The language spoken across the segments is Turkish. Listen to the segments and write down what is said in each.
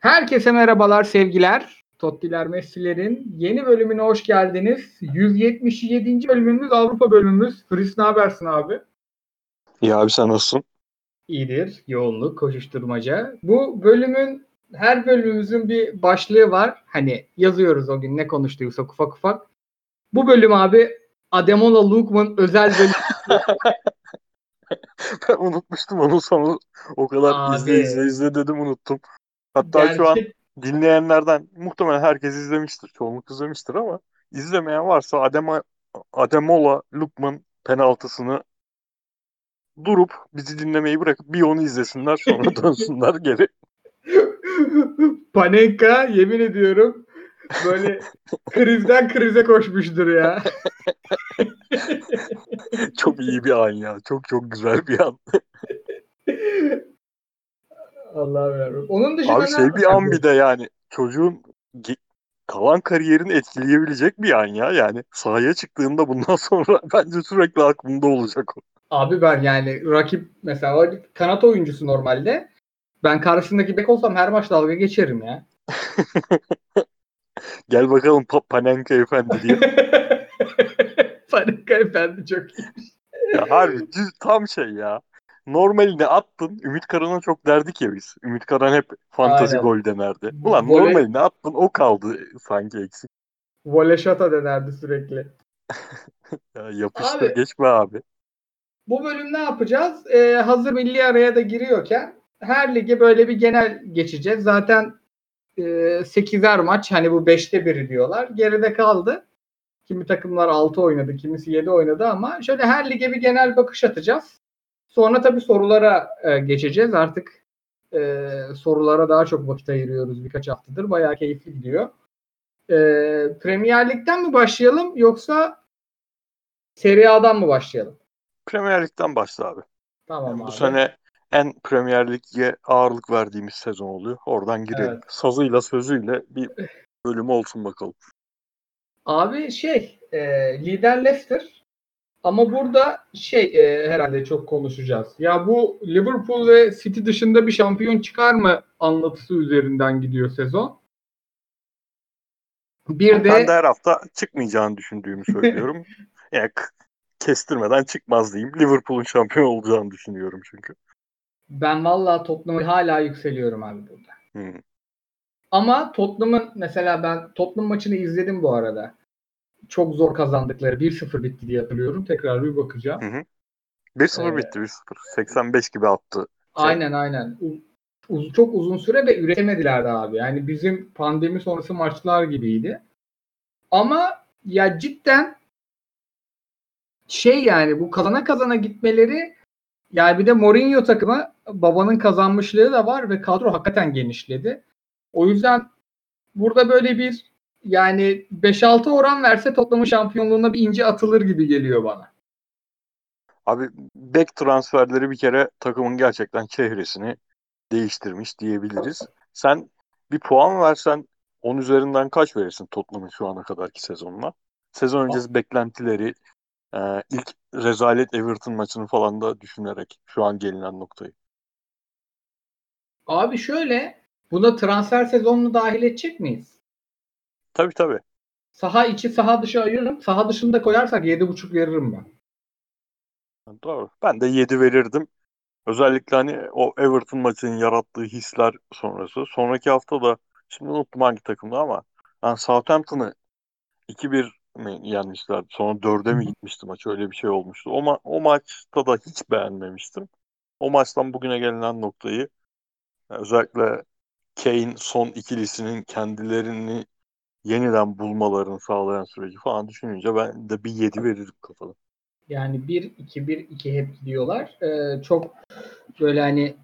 Herkese merhabalar, sevgiler. Tottiler Messi'lerin yeni bölümüne hoş geldiniz. 177. bölümümüz Avrupa bölümümüz. Fris ne habersin abi? İyi abi sen nasılsın? İyidir. Yoğunluk, koşuşturmaca. Bu bölümün her bölümümüzün bir başlığı var. Hani yazıyoruz o gün ne konuştuysak ufak ufak. Bu bölüm abi Ademola Lookman özel bölüm. ben unutmuştum onu sonra o kadar Abi. izle izle izle dedim unuttum. Hatta şu an Gerçek- dinleyenlerden muhtemelen herkes izlemiştir. Çoğunluk izlemiştir ama izlemeyen varsa Adema, Ademola Lukman penaltısını durup bizi dinlemeyi bırakıp bir onu izlesinler sonra dönsünler geri. Panenka yemin ediyorum böyle krizden krize koşmuştur ya. Çok iyi bir an ya. Çok çok güzel bir an. Allah'ım yarabbim. Onun dışında Abi şey bir an bir de yani çocuğun kalan kariyerini etkileyebilecek bir an ya. Yani sahaya çıktığında bundan sonra bence sürekli aklımda olacak o. Abi ben yani rakip mesela kanat oyuncusu normalde. Ben karşısındaki bek olsam her maç dalga geçerim ya. Gel bakalım Pa- Panenka efendi diye. Panenka efendi çok iyi. Ya harbi düz tam şey ya. Normalini attın. Ümit Karan'a çok derdik ya biz. Ümit Karan hep fantazi Aynen. gol denerdi. Ulan Voley- normalini attın o kaldı sanki eksik. Voleşata denerdi sürekli. Ya yapıştır Abi. geçme abi. Bu bölüm ne yapacağız? Ee, hazır milli araya da giriyorken her lige böyle bir genel geçeceğiz. Zaten e, 8'er maç hani bu 5'te biri diyorlar. Geride kaldı. Kimi takımlar 6 oynadı, kimisi 7 oynadı ama şöyle her lige bir genel bakış atacağız. Sonra tabii sorulara e, geçeceğiz. Artık e, sorulara daha çok vakit ayırıyoruz birkaç haftadır. Bayağı keyifli gidiyor. E, Premier Lig'den mi başlayalım yoksa Serie A'dan mı başlayalım? Premier Lig'den başla abi. Tamam Bu abi. sene en Premier Lig'e ağırlık verdiğimiz sezon oluyor. Oradan girelim. Evet. Sazıyla sözüyle bir bölümü olsun bakalım. Abi şey e, lider Leicester ama burada şey e, herhalde çok konuşacağız. Ya bu Liverpool ve City dışında bir şampiyon çıkar mı anlatısı üzerinden gidiyor sezon. Bir de Ben de her hafta çıkmayacağını düşündüğümü söylüyorum. yani kestirmeden çıkmaz diyeyim. Liverpool'un şampiyon olacağını düşünüyorum çünkü. ben vallahi Tottenham'a hala yükseliyorum abi burada. Hmm. Ama Tottenham'ın mesela ben Tottenham maçını izledim bu arada. Çok zor kazandıkları 1-0 bitti diye hatırlıyorum. Tekrar bir bakacağım. 1-0 Ee, bitti 1-0. 85 gibi attı. Şey. Aynen aynen. Uz- çok uzun süre ve üretemediler de abi. Yani bizim pandemi sonrası maçlar gibiydi. Ama ya cidden şey yani bu kazana kazana gitmeleri yani bir de Mourinho takımı babanın kazanmışlığı da var ve kadro hakikaten genişledi. O yüzden burada böyle bir yani 5-6 oran verse Tottenham'ın şampiyonluğuna bir ince atılır gibi geliyor bana. Abi bek transferleri bir kere takımın gerçekten çehresini değiştirmiş diyebiliriz. Sen bir puan versen 10 üzerinden kaç verirsin Tottenham'ın şu ana kadarki sezonuna? Sezon öncesi beklentileri, e, ilk rezalet Everton maçını falan da düşünerek şu an gelinen noktayı. Abi şöyle buna transfer sezonunu dahil edecek miyiz? Tabii tabii. Saha içi saha dışı ayırırım. Saha dışında koyarsak 7.5 veririm ben. Doğru. Ben de 7 verirdim. Özellikle hani o Everton maçının yarattığı hisler sonrası. Sonraki hafta da şimdi unuttum hangi takımda ama yani Southampton'ı 2-1 mi yenmişler? Sonra 4'e mi gitmişti maç? Öyle bir şey olmuştu. O, ma- o maçta da hiç beğenmemiştim. O maçtan bugüne gelinen noktayı yani özellikle Kane son ikilisinin kendilerini yeniden bulmalarını sağlayan süreci falan düşününce ben de bir 7 veririm kafada. Yani 1-2-1-2 hep gidiyorlar. Ee, çok böyle hani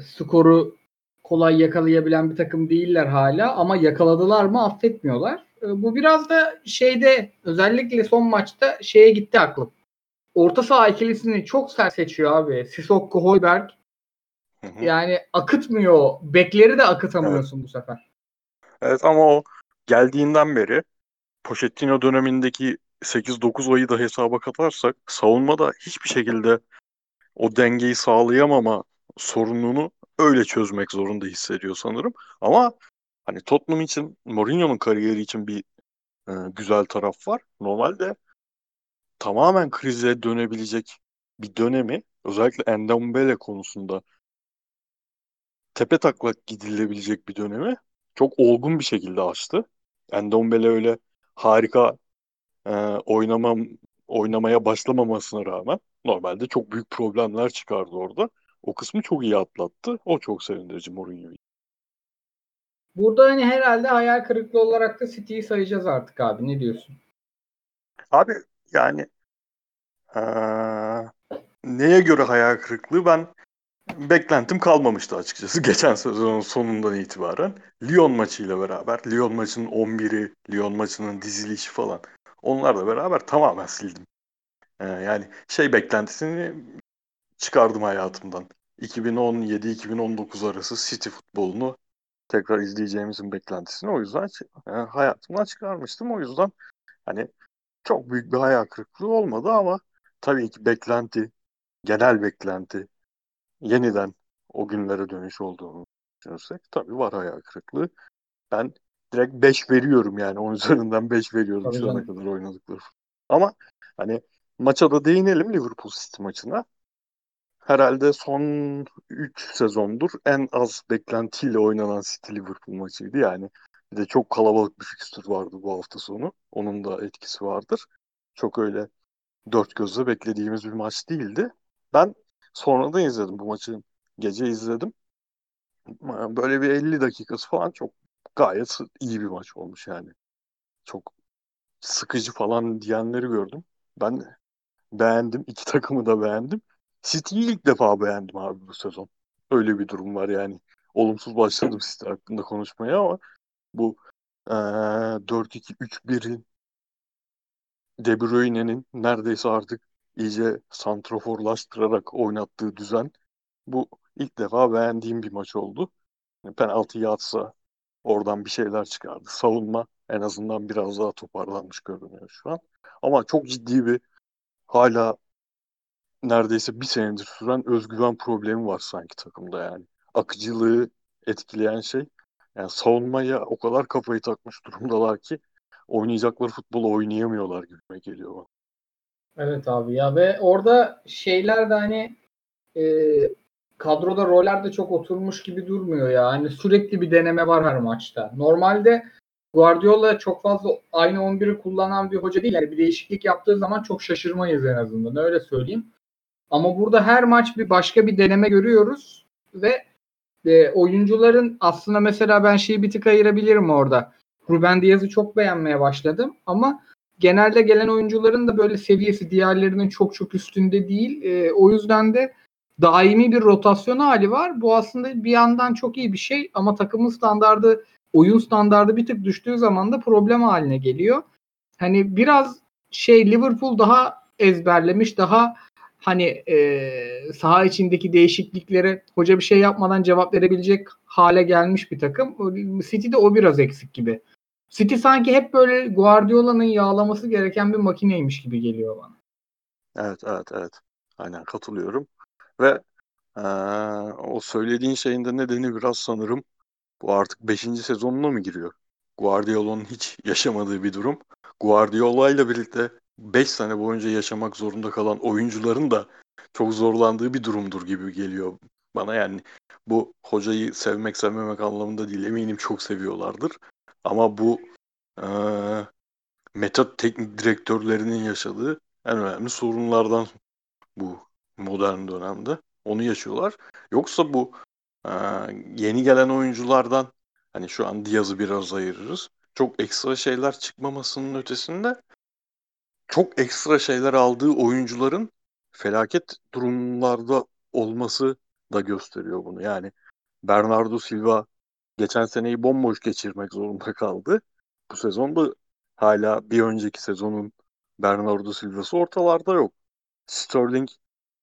skoru kolay yakalayabilen bir takım değiller hala ama yakaladılar mı affetmiyorlar. Ee, bu biraz da şeyde özellikle son maçta şeye gitti aklım. Orta saha ikilisini çok sert seçiyor abi. Sissoko, Hoiberg. Hı hı. Yani akıtmıyor. Bekleri de akıtamıyorsun bu sefer. Evet ama o geldiğinden beri Pochettino dönemindeki 8-9 ayı da hesaba katarsak savunmada hiçbir şekilde o dengeyi sağlayamama sorununu öyle çözmek zorunda hissediyor sanırım. Ama hani Tottenham için Mourinho'nun kariyeri için bir e, güzel taraf var. Normalde tamamen krize dönebilecek bir dönemi özellikle Endombele konusunda tepe taklak gidilebilecek bir dönemi çok olgun bir şekilde açtı. Endombele öyle harika e, oynamam oynamaya başlamamasına rağmen normalde çok büyük problemler çıkardı orada. O kısmı çok iyi atlattı. O çok sevindirici Mourinho'yu. Burada hani herhalde hayal kırıklığı olarak da City'yi sayacağız artık abi. Ne diyorsun? Abi yani ee, neye göre hayal kırıklığı ben beklentim kalmamıştı açıkçası geçen sezonun sonundan itibaren. Lyon maçıyla beraber, Lyon maçının 11'i, Lyon maçının dizilişi falan onlarla beraber tamamen sildim. Ee, yani şey beklentisini çıkardım hayatımdan. 2017-2019 arası City futbolunu tekrar izleyeceğimizin beklentisini o yüzden yani e, hayatımdan çıkarmıştım. O yüzden hani çok büyük bir hayal kırıklığı olmadı ama tabii ki beklenti, genel beklenti yeniden o günlere dönüş olduğunu düşünürsek tabii var hayal kırıklığı. Ben direkt 5 veriyorum yani 10 üzerinden 5 veriyorum tabii şu ana kadar oynadıkları. Ama hani maça da değinelim Liverpool City maçına. Herhalde son 3 sezondur en az beklentiyle oynanan City Liverpool maçıydı yani. Bir de çok kalabalık bir fikstür vardı bu hafta sonu. Onun da etkisi vardır. Çok öyle dört gözle beklediğimiz bir maç değildi. Ben sonradan izledim bu maçı. Gece izledim. Böyle bir 50 dakikası falan çok gayet iyi bir maç olmuş yani. Çok sıkıcı falan diyenleri gördüm. Ben beğendim. İki takımı da beğendim. City'yi ilk defa beğendim abi bu sezon. Öyle bir durum var yani. Olumsuz başladım City hakkında konuşmaya ama bu ee, 4-2-3-1'in De Bruyne'nin neredeyse artık iyice santroforlaştırarak oynattığı düzen bu ilk defa beğendiğim bir maç oldu. Penaltıyı atsa oradan bir şeyler çıkardı. Savunma en azından biraz daha toparlanmış görünüyor şu an. Ama çok ciddi bir hala neredeyse bir senedir süren özgüven problemi var sanki takımda yani. Akıcılığı etkileyen şey. Yani savunmaya o kadar kafayı takmış durumdalar ki oynayacakları futbolu oynayamıyorlar gibime geliyor bana. Evet abi ya ve orada şeyler de hani e, kadroda roller de çok oturmuş gibi durmuyor ya. Hani sürekli bir deneme var her maçta. Normalde Guardiola çok fazla aynı 11'i kullanan bir hoca değil. Yani bir değişiklik yaptığı zaman çok şaşırmayız en azından. Öyle söyleyeyim. Ama burada her maç bir başka bir deneme görüyoruz ve e, oyuncuların aslında mesela ben şeyi bir tık ayırabilirim orada. Ruben Diaz'ı çok beğenmeye başladım ama genelde gelen oyuncuların da böyle seviyesi diğerlerinin çok çok üstünde değil. E, o yüzden de daimi bir rotasyon hali var. Bu aslında bir yandan çok iyi bir şey ama takımın standardı, oyun standardı bir tık düştüğü zaman da problem haline geliyor. Hani biraz şey Liverpool daha ezberlemiş, daha hani e, saha içindeki değişikliklere hoca bir şey yapmadan cevap verebilecek hale gelmiş bir takım. City'de o biraz eksik gibi. City sanki hep böyle Guardiola'nın yağlaması gereken bir makineymiş gibi geliyor bana. Evet, evet, evet. Aynen katılıyorum. Ve ee, o söylediğin şeyin de nedeni biraz sanırım bu artık 5. sezonuna mı giriyor? Guardiola'nın hiç yaşamadığı bir durum. Guardiola ile birlikte 5 sene boyunca yaşamak zorunda kalan oyuncuların da çok zorlandığı bir durumdur gibi geliyor bana. Yani bu hocayı sevmek sevmemek anlamında değil eminim çok seviyorlardır. Ama bu e, metot teknik direktörlerinin yaşadığı en önemli sorunlardan bu modern dönemde. Onu yaşıyorlar. Yoksa bu e, yeni gelen oyunculardan hani şu an Diaz'ı biraz ayırırız. Çok ekstra şeyler çıkmamasının ötesinde çok ekstra şeyler aldığı oyuncuların felaket durumlarda olması da gösteriyor bunu. Yani Bernardo Silva geçen seneyi bomboş geçirmek zorunda kaldı. Bu sezonda hala bir önceki sezonun Bernardo Silva'sı ortalarda yok. Sterling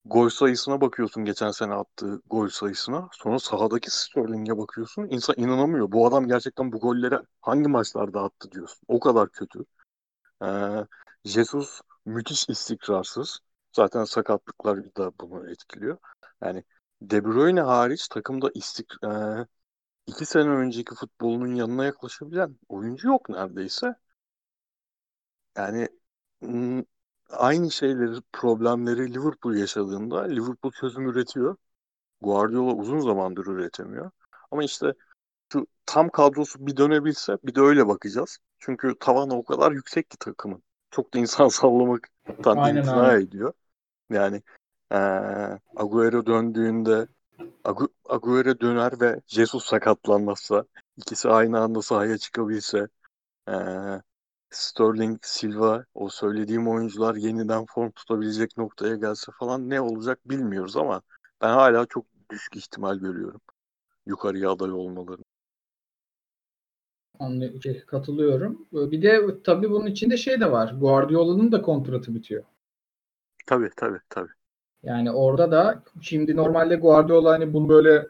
gol sayısına bakıyorsun geçen sene attığı gol sayısına. Sonra sahadaki Sterling'e bakıyorsun. İnsan inanamıyor. Bu adam gerçekten bu golleri hangi maçlarda attı diyorsun. O kadar kötü. Ee, Jesus müthiş istikrarsız. Zaten sakatlıklar da bunu etkiliyor. Yani De Bruyne hariç takımda istik e, iki sene önceki futbolunun yanına yaklaşabilen oyuncu yok neredeyse. Yani aynı şeyleri, problemleri Liverpool yaşadığında Liverpool çözüm üretiyor. Guardiola uzun zamandır üretemiyor. Ama işte şu tam kadrosu bir dönebilse bir de öyle bakacağız. Çünkü tavanı o kadar yüksek ki takımın. Çok da insan sallamaktan imtina ediyor. Yani ee, Agüero döndüğünde Agu- Agüero döner ve Jesus sakatlanmazsa ikisi aynı anda sahaya çıkabilse ee, Sterling, Silva o söylediğim oyuncular yeniden form tutabilecek noktaya gelse falan ne olacak bilmiyoruz ama ben hala çok düşük ihtimal görüyorum yukarıya aday olmaları. Anlı- şey, katılıyorum. Bir de tabii bunun içinde şey de var. Guardiola'nın da kontratı bitiyor. Tabii tabii tabii. Yani orada da şimdi normalde Guardiola hani bunu böyle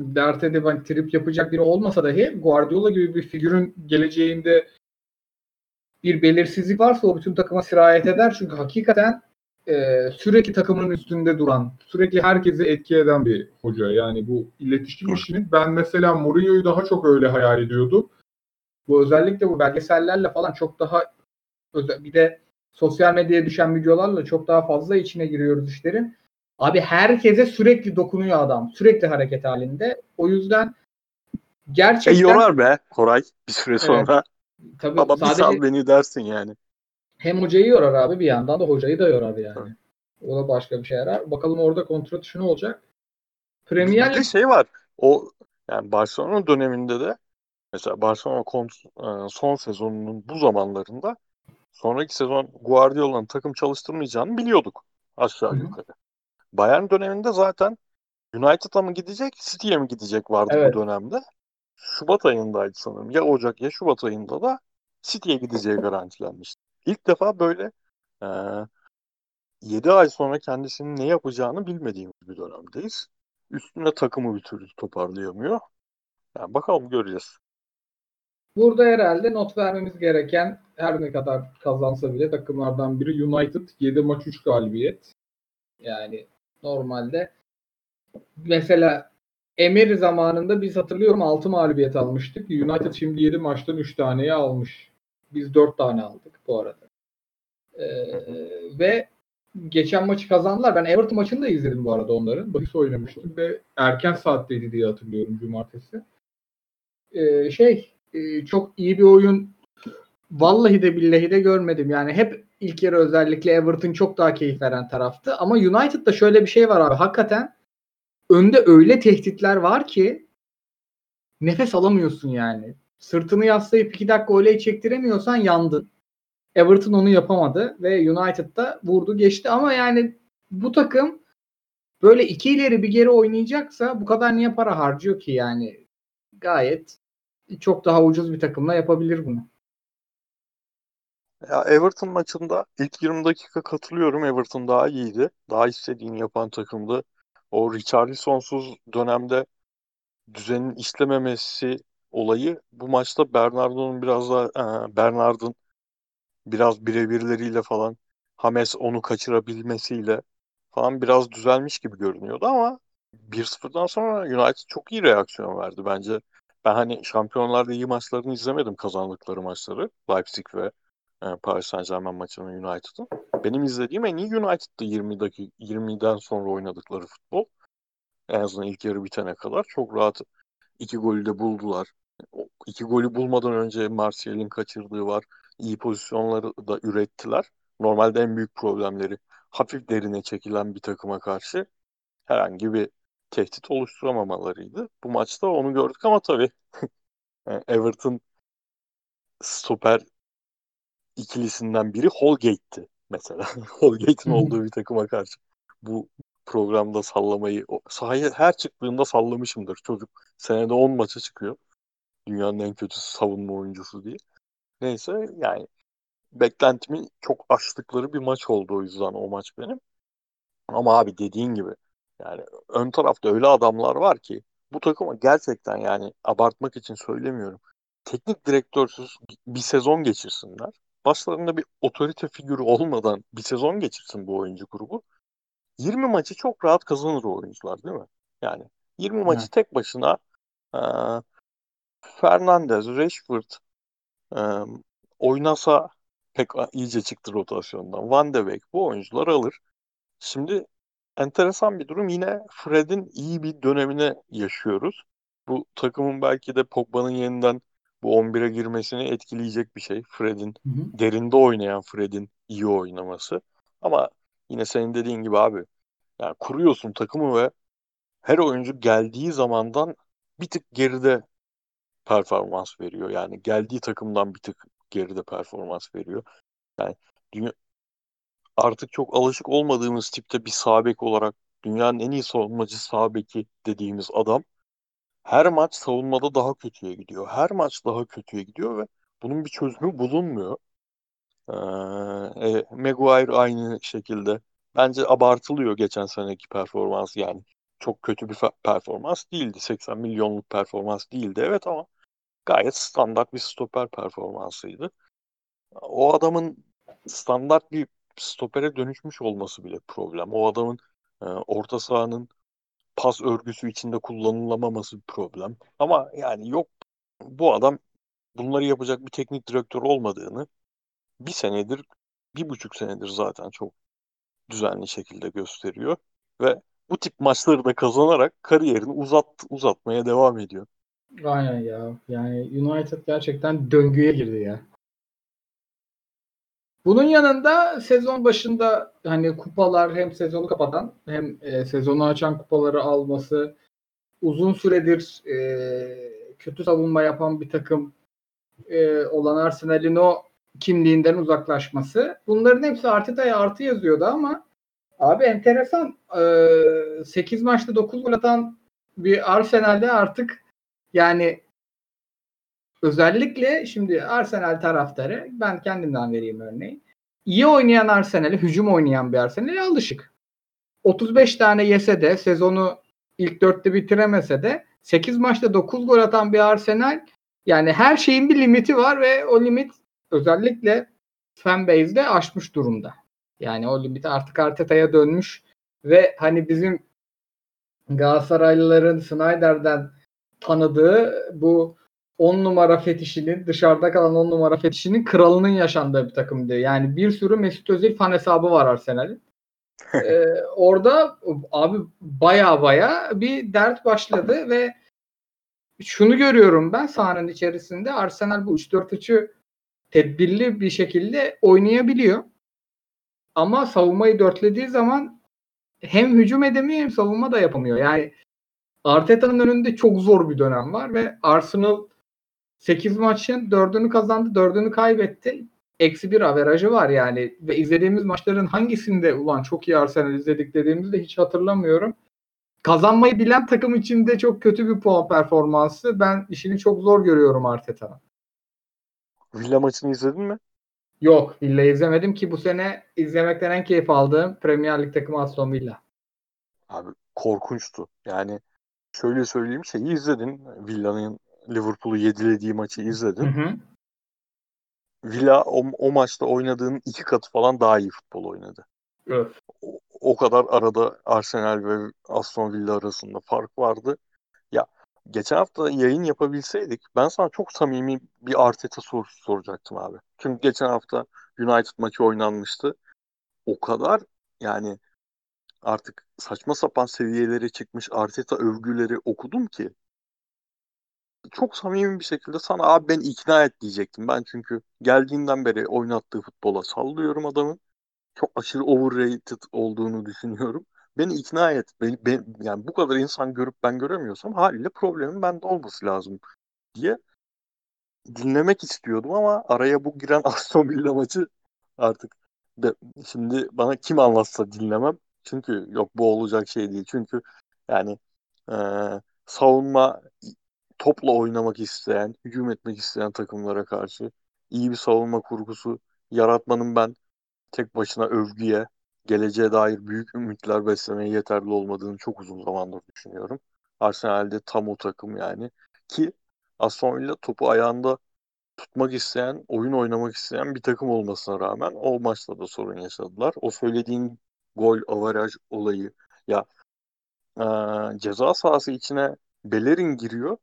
dert edip hani trip yapacak biri olmasa dahi Guardiola gibi bir figürün geleceğinde bir belirsizlik varsa o bütün takıma sirayet eder. Çünkü hakikaten e, sürekli takımın üstünde duran, sürekli herkesi etki eden bir hoca. Yani bu iletişim işini ben mesela Mourinho'yu daha çok öyle hayal ediyordum. Bu özellikle bu belgesellerle falan çok daha özel, bir de sosyal medyaya düşen videolarla çok daha fazla içine giriyoruz işlerin. Abi herkese sürekli dokunuyor adam. Sürekli hareket halinde. O yüzden E gerçekten yorar be Koray bir süre sonra. tabii Baba bir sadece sal beni dersin yani. hem hocayı yorar abi bir yandan da hocayı da yorar yani. Tabii. O da başka bir şey yarar. Bakalım orada kontrat işi ne olacak? Bir Premier Lig şey var. O yani Barcelona döneminde de mesela Barcelona e, son sezonunun bu zamanlarında sonraki sezon Guardiola'nın takım çalıştırmayacağını biliyorduk aşağı yukarı. Bayern döneminde zaten United'a mı gidecek, City'ye mi gidecek vardı Evet. bu dönemde. Şubat ayındaydı sanırım. Ya Ocak ya Şubat ayında da City'ye gideceği garantilenmişti. İlk defa böyle e, 7 ay sonra kendisinin ne yapacağını bilmediğimiz bir dönemdeyiz. Üstüne takımı bir türlü toparlayamıyor. Yani bakalım göreceğiz. Burada herhalde not vermemiz gereken her ne kadar kazansa bile takımlardan biri United 7 maç 3 galibiyet. Yani normalde mesela Emery zamanında biz hatırlıyorum 6 mağlubiyet almıştık. United şimdi 7 maçtan 3 taneyi almış. Biz 4 tane aldık bu arada. Ee, ve geçen maçı kazandılar. Ben Everton maçını da izledim bu arada onların. Bahis oynamıştım ve erken saatteydi diye hatırlıyorum cumartesi. Ee, şey e, çok iyi bir oyun vallahi de billahi de görmedim. Yani hep ilk yarı özellikle Everton çok daha keyif veren taraftı. Ama United'da şöyle bir şey var abi. Hakikaten önde öyle tehditler var ki nefes alamıyorsun yani. Sırtını yaslayıp iki dakika oley çektiremiyorsan yandın. Everton onu yapamadı ve United'da vurdu geçti ama yani bu takım böyle iki ileri bir geri oynayacaksa bu kadar niye para harcıyor ki yani gayet çok daha ucuz bir takımla yapabilir bunu. Ya Everton maçında ilk 20 dakika katılıyorum. Everton daha iyiydi. Daha istediğini yapan takımdı. O Richarlison'suz dönemde düzenin işlememesi olayı bu maçta Bernardo'nun biraz daha e, Bernard'ın biraz birebirleriyle falan Hames onu kaçırabilmesiyle falan biraz düzelmiş gibi görünüyordu ama 1-0'dan sonra United çok iyi reaksiyon verdi bence. Ben hani Şampiyonlar Ligi maçlarını izlemedim kazandıkları maçları. Leipzig ve e, Paris Saint-Germain maçının United'ın. Benim izlediğim en iyi United'dı 20 dakika 20'den sonra oynadıkları futbol. En azından ilk yarı bitene kadar çok rahat iki golü de buldular. O iki golü bulmadan önce Martial'in kaçırdığı var. İyi pozisyonları da ürettiler. Normalde en büyük problemleri hafif derine çekilen bir takıma karşı herhangi bir tehdit oluşturamamalarıydı. Bu maçta onu gördük ama tabii Everton stoper ikilisinden biri Holgate'ti mesela. Holgate'in olduğu bir takıma karşı bu programda sallamayı sahaya her çıktığında sallamışımdır. Çocuk senede 10 maça çıkıyor. Dünyanın en kötü savunma oyuncusu diye. Neyse yani beklentimi çok aştıkları bir maç oldu o yüzden o maç benim. Ama abi dediğin gibi yani ön tarafta öyle adamlar var ki bu takıma gerçekten yani abartmak için söylemiyorum. Teknik direktörsüz bir sezon geçirsinler. Başlarında bir otorite figürü olmadan bir sezon geçirsin bu oyuncu grubu. 20 maçı çok rahat kazanır o oyuncular değil mi? Yani 20 maçı evet. tek başına e, Fernandez, Rashford e, oynasa pek iyice çıktı rotasyondan. Van de Beek bu oyuncular alır. Şimdi enteresan bir durum. Yine Fred'in iyi bir dönemine yaşıyoruz. Bu takımın belki de Pogba'nın yeniden bu 11'e girmesini etkileyecek bir şey. Fred'in derinde oynayan Fred'in iyi oynaması. Ama yine senin dediğin gibi abi yani kuruyorsun takımı ve her oyuncu geldiği zamandan bir tık geride performans veriyor. Yani geldiği takımdan bir tık geride performans veriyor. Yani dünya, artık çok alışık olmadığımız tipte bir sağ bek olarak dünyanın en iyi savunmacı sağ beki dediğimiz adam her maç savunmada daha kötüye gidiyor. Her maç daha kötüye gidiyor ve bunun bir çözümü bulunmuyor. Ee, e, Maguire aynı şekilde. Bence abartılıyor geçen seneki performans yani. Çok kötü bir performans değildi. 80 milyonluk performans değildi evet ama gayet standart bir stoper performansıydı. O adamın standart bir stopere dönüşmüş olması bile problem. O adamın e, orta sahanın pas örgüsü içinde kullanılamaması problem. Ama yani yok bu adam bunları yapacak bir teknik direktör olmadığını bir senedir, bir buçuk senedir zaten çok düzenli şekilde gösteriyor. Ve bu tip maçları da kazanarak kariyerini uzat uzatmaya devam ediyor. Aynen ya. Yani United gerçekten döngüye girdi ya. Bunun yanında sezon başında hani kupalar hem sezonu kapatan hem e, sezonu açan kupaları alması uzun süredir e, kötü savunma yapan bir takım e, olan Arsenal'in o kimliğinden uzaklaşması. Bunların hepsi Arteta'ya artı yazıyordu ama abi enteresan e, 8 maçta 9 gol atan bir Arsenal'de artık yani özellikle şimdi Arsenal taraftarı ben kendimden vereyim örneği. İyi oynayan Arsenal'e, hücum oynayan bir Arsenal'e alışık. 35 tane yese de sezonu ilk dörtte bitiremese de 8 maçta 9 gol atan bir Arsenal yani her şeyin bir limiti var ve o limit özellikle fanbase'de aşmış durumda. Yani o limit artık Arteta'ya dönmüş ve hani bizim Galatasaraylıların Snyder'den tanıdığı bu 10 numara fetişinin dışarıda kalan 10 numara fetişinin kralının yaşandığı bir takımdı. Yani bir sürü Mesut Özil fan hesabı var Arsenal'in. ee, orada abi baya baya bir dert başladı ve şunu görüyorum ben sahanın içerisinde Arsenal bu 3-4-3'ü tedbirli bir şekilde oynayabiliyor. Ama savunmayı dörtlediği zaman hem hücum edemiyor hem savunma da yapamıyor. Yani Arteta'nın önünde çok zor bir dönem var ve Arsenal 8 maçın 4'ünü kazandı, 4'ünü kaybetti. Eksi bir averajı var yani. Ve izlediğimiz maçların hangisinde ulan çok iyi Arsenal izledik dediğimizde hiç hatırlamıyorum. Kazanmayı bilen takım içinde çok kötü bir puan performansı. Ben işini çok zor görüyorum Arteta'nın. Villa maçını izledin mi? Yok Villa izlemedim ki bu sene izlemekten en keyif aldığım Premier Lig takımı Aston Villa. Abi korkunçtu. Yani şöyle söyleyeyim şeyi izledin. Villa'nın Liverpool'u yedilediği maçı izledin. Hı hı. Villa o, o maçta oynadığın iki katı falan daha iyi futbol oynadı. Evet. O, o kadar arada Arsenal ve Aston Villa arasında fark vardı. Ya geçen hafta yayın yapabilseydik ben sana çok samimi bir Arteta sorusu soracaktım abi. Çünkü geçen hafta United maçı oynanmıştı. O kadar yani artık saçma sapan seviyelere çıkmış Arteta övgüleri okudum ki çok samimi bir şekilde sana abi ben ikna et diyecektim. Ben çünkü geldiğinden beri oynattığı futbola sallıyorum adamın. Çok aşırı overrated olduğunu düşünüyorum. Beni ikna et. Beni, ben, yani bu kadar insan görüp ben göremiyorsam haliyle problemin bende olması lazım diye dinlemek istiyordum ama araya bu giren Aston Villa maçı artık de, şimdi bana kim anlatsa dinlemem. Çünkü yok bu olacak şey değil. Çünkü yani e, savunma topla oynamak isteyen, hücum etmek isteyen takımlara karşı iyi bir savunma kurgusu yaratmanın ben tek başına övgüye, geleceğe dair büyük ümitler beslemeye yeterli olmadığını çok uzun zamandır düşünüyorum. Arsenal'de tam o takım yani. Ki Aston Villa topu ayağında tutmak isteyen, oyun oynamak isteyen bir takım olmasına rağmen o maçta da sorun yaşadılar. O söylediğin gol avaraj olayı ya e, ceza sahası içine Bellerin giriyor.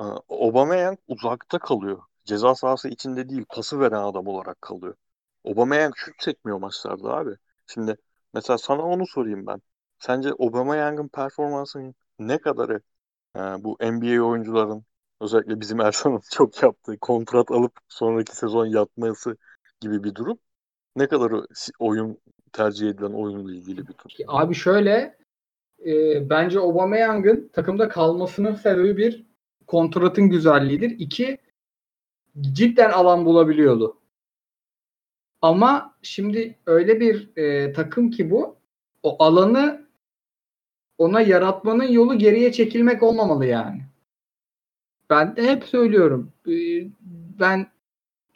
E, Aubameyang uzakta kalıyor. Ceza sahası içinde değil, pası veren adam olarak kalıyor. Aubameyang şut çekmiyor maçlarda abi. Şimdi mesela sana onu sorayım ben. Sence Aubameyang'ın performansının ne kadarı e, bu NBA oyuncuların özellikle bizim Ersan'ın çok yaptığı kontrat alıp sonraki sezon yatması gibi bir durum. Ne kadarı oyun tercih edilen oyunla ilgili bir durum. Abi şöyle e, bence Aubameyang'ın takımda kalmasının sebebi bir kontratın güzelliğidir. İki cidden alan bulabiliyordu. Ama şimdi öyle bir e, takım ki bu o alanı ona yaratmanın yolu geriye çekilmek olmamalı yani. Ben de hep söylüyorum. E, ben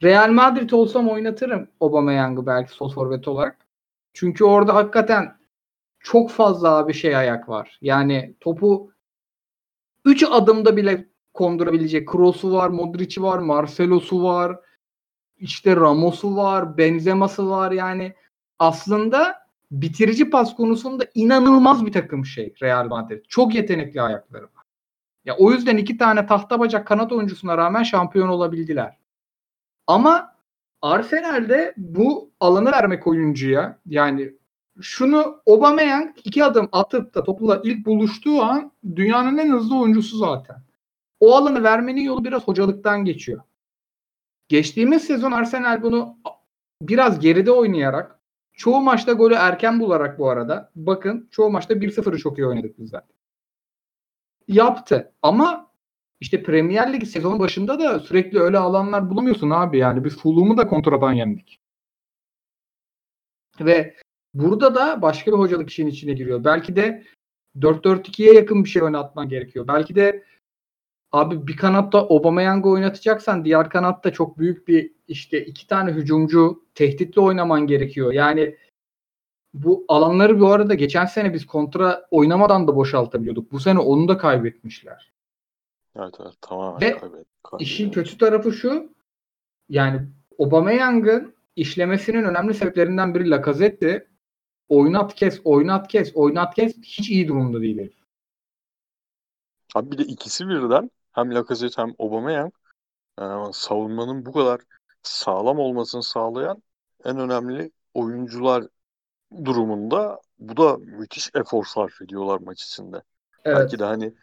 Real Madrid olsam oynatırım Aubameyang'ı belki sol forvet olarak. Çünkü orada hakikaten çok fazla bir şey ayak var. Yani topu 3 adımda bile kondurabilecek. Kroos'u var, Modric'i var, Marcelo'su var. işte Ramos'u var, Benzema'sı var. Yani aslında bitirici pas konusunda inanılmaz bir takım şey Real Madrid. Çok yetenekli ayakları var. Ya o yüzden iki tane tahta bacak kanat oyuncusuna rağmen şampiyon olabildiler. Ama Arsenal'de bu alanı vermek oyuncuya yani şunu Aubameyang iki adım atıp da topla ilk buluştuğu an dünyanın en hızlı oyuncusu zaten. O alanı vermenin yolu biraz hocalıktan geçiyor. Geçtiğimiz sezon Arsenal bunu biraz geride oynayarak çoğu maçta golü erken bularak bu arada bakın çoğu maçta 1-0'ı çok iyi oynadık biz zaten. Yaptı ama işte Premier Lig sezon başında da sürekli öyle alanlar bulamıyorsun abi yani biz Fulham'ı da kontradan yendik. Ve burada da başka bir hocalık işin içine giriyor. Belki de 4-4-2'ye yakın bir şey oynatman gerekiyor. Belki de abi bir kanatta Aubameyang'ı oynatacaksan diğer kanatta çok büyük bir işte iki tane hücumcu tehditle oynaman gerekiyor. Yani bu alanları bu arada geçen sene biz kontra oynamadan da boşaltabiliyorduk. Bu sene onu da kaybetmişler. Evet evet tamamen Ve kaybet, işin kötü tarafı şu yani Aubameyang'ın işlemesinin önemli sebeplerinden biri Lacazette oynat kes, oynat kes, oynat kes hiç iyi durumda değil herif. Abi bir de ikisi birden hem Lacazette hem Aubameyang e, savunmanın bu kadar sağlam olmasını sağlayan en önemli oyuncular durumunda bu da müthiş efor sarf ediyorlar maç içinde. Evet. Belki de hani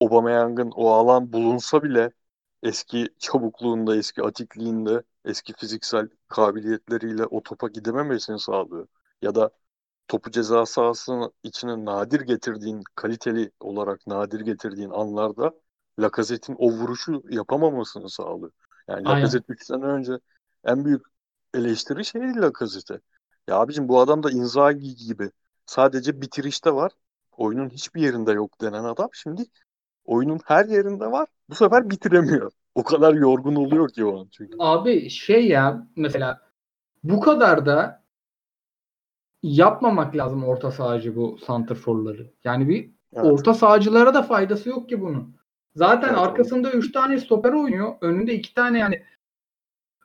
Aubameyang'ın o alan bulunsa bile eski çabukluğunda, eski atikliğinde, eski fiziksel kabiliyetleriyle o topa gidememesini sağlıyor. Ya da topu ceza sahasının içine nadir getirdiğin, kaliteli olarak nadir getirdiğin anlarda Lacazette'in o vuruşu yapamamasını sağlıyor. Yani Lacazette 3 sene önce en büyük eleştiri şeydi Lacazette. Ya abicim bu adam da Inzaghi gibi sadece bitirişte var. Oyunun hiçbir yerinde yok denen adam şimdi oyunun her yerinde var. Bu sefer bitiremiyor. O kadar yorgun oluyor ki o an çünkü. Abi şey ya mesela bu kadar da yapmamak lazım orta sahacı bu santrforları. Yani bir evet. orta sahacılara da faydası yok ki bunun. Zaten evet, arkasında 3 tane stoper oynuyor. Önünde 2 tane yani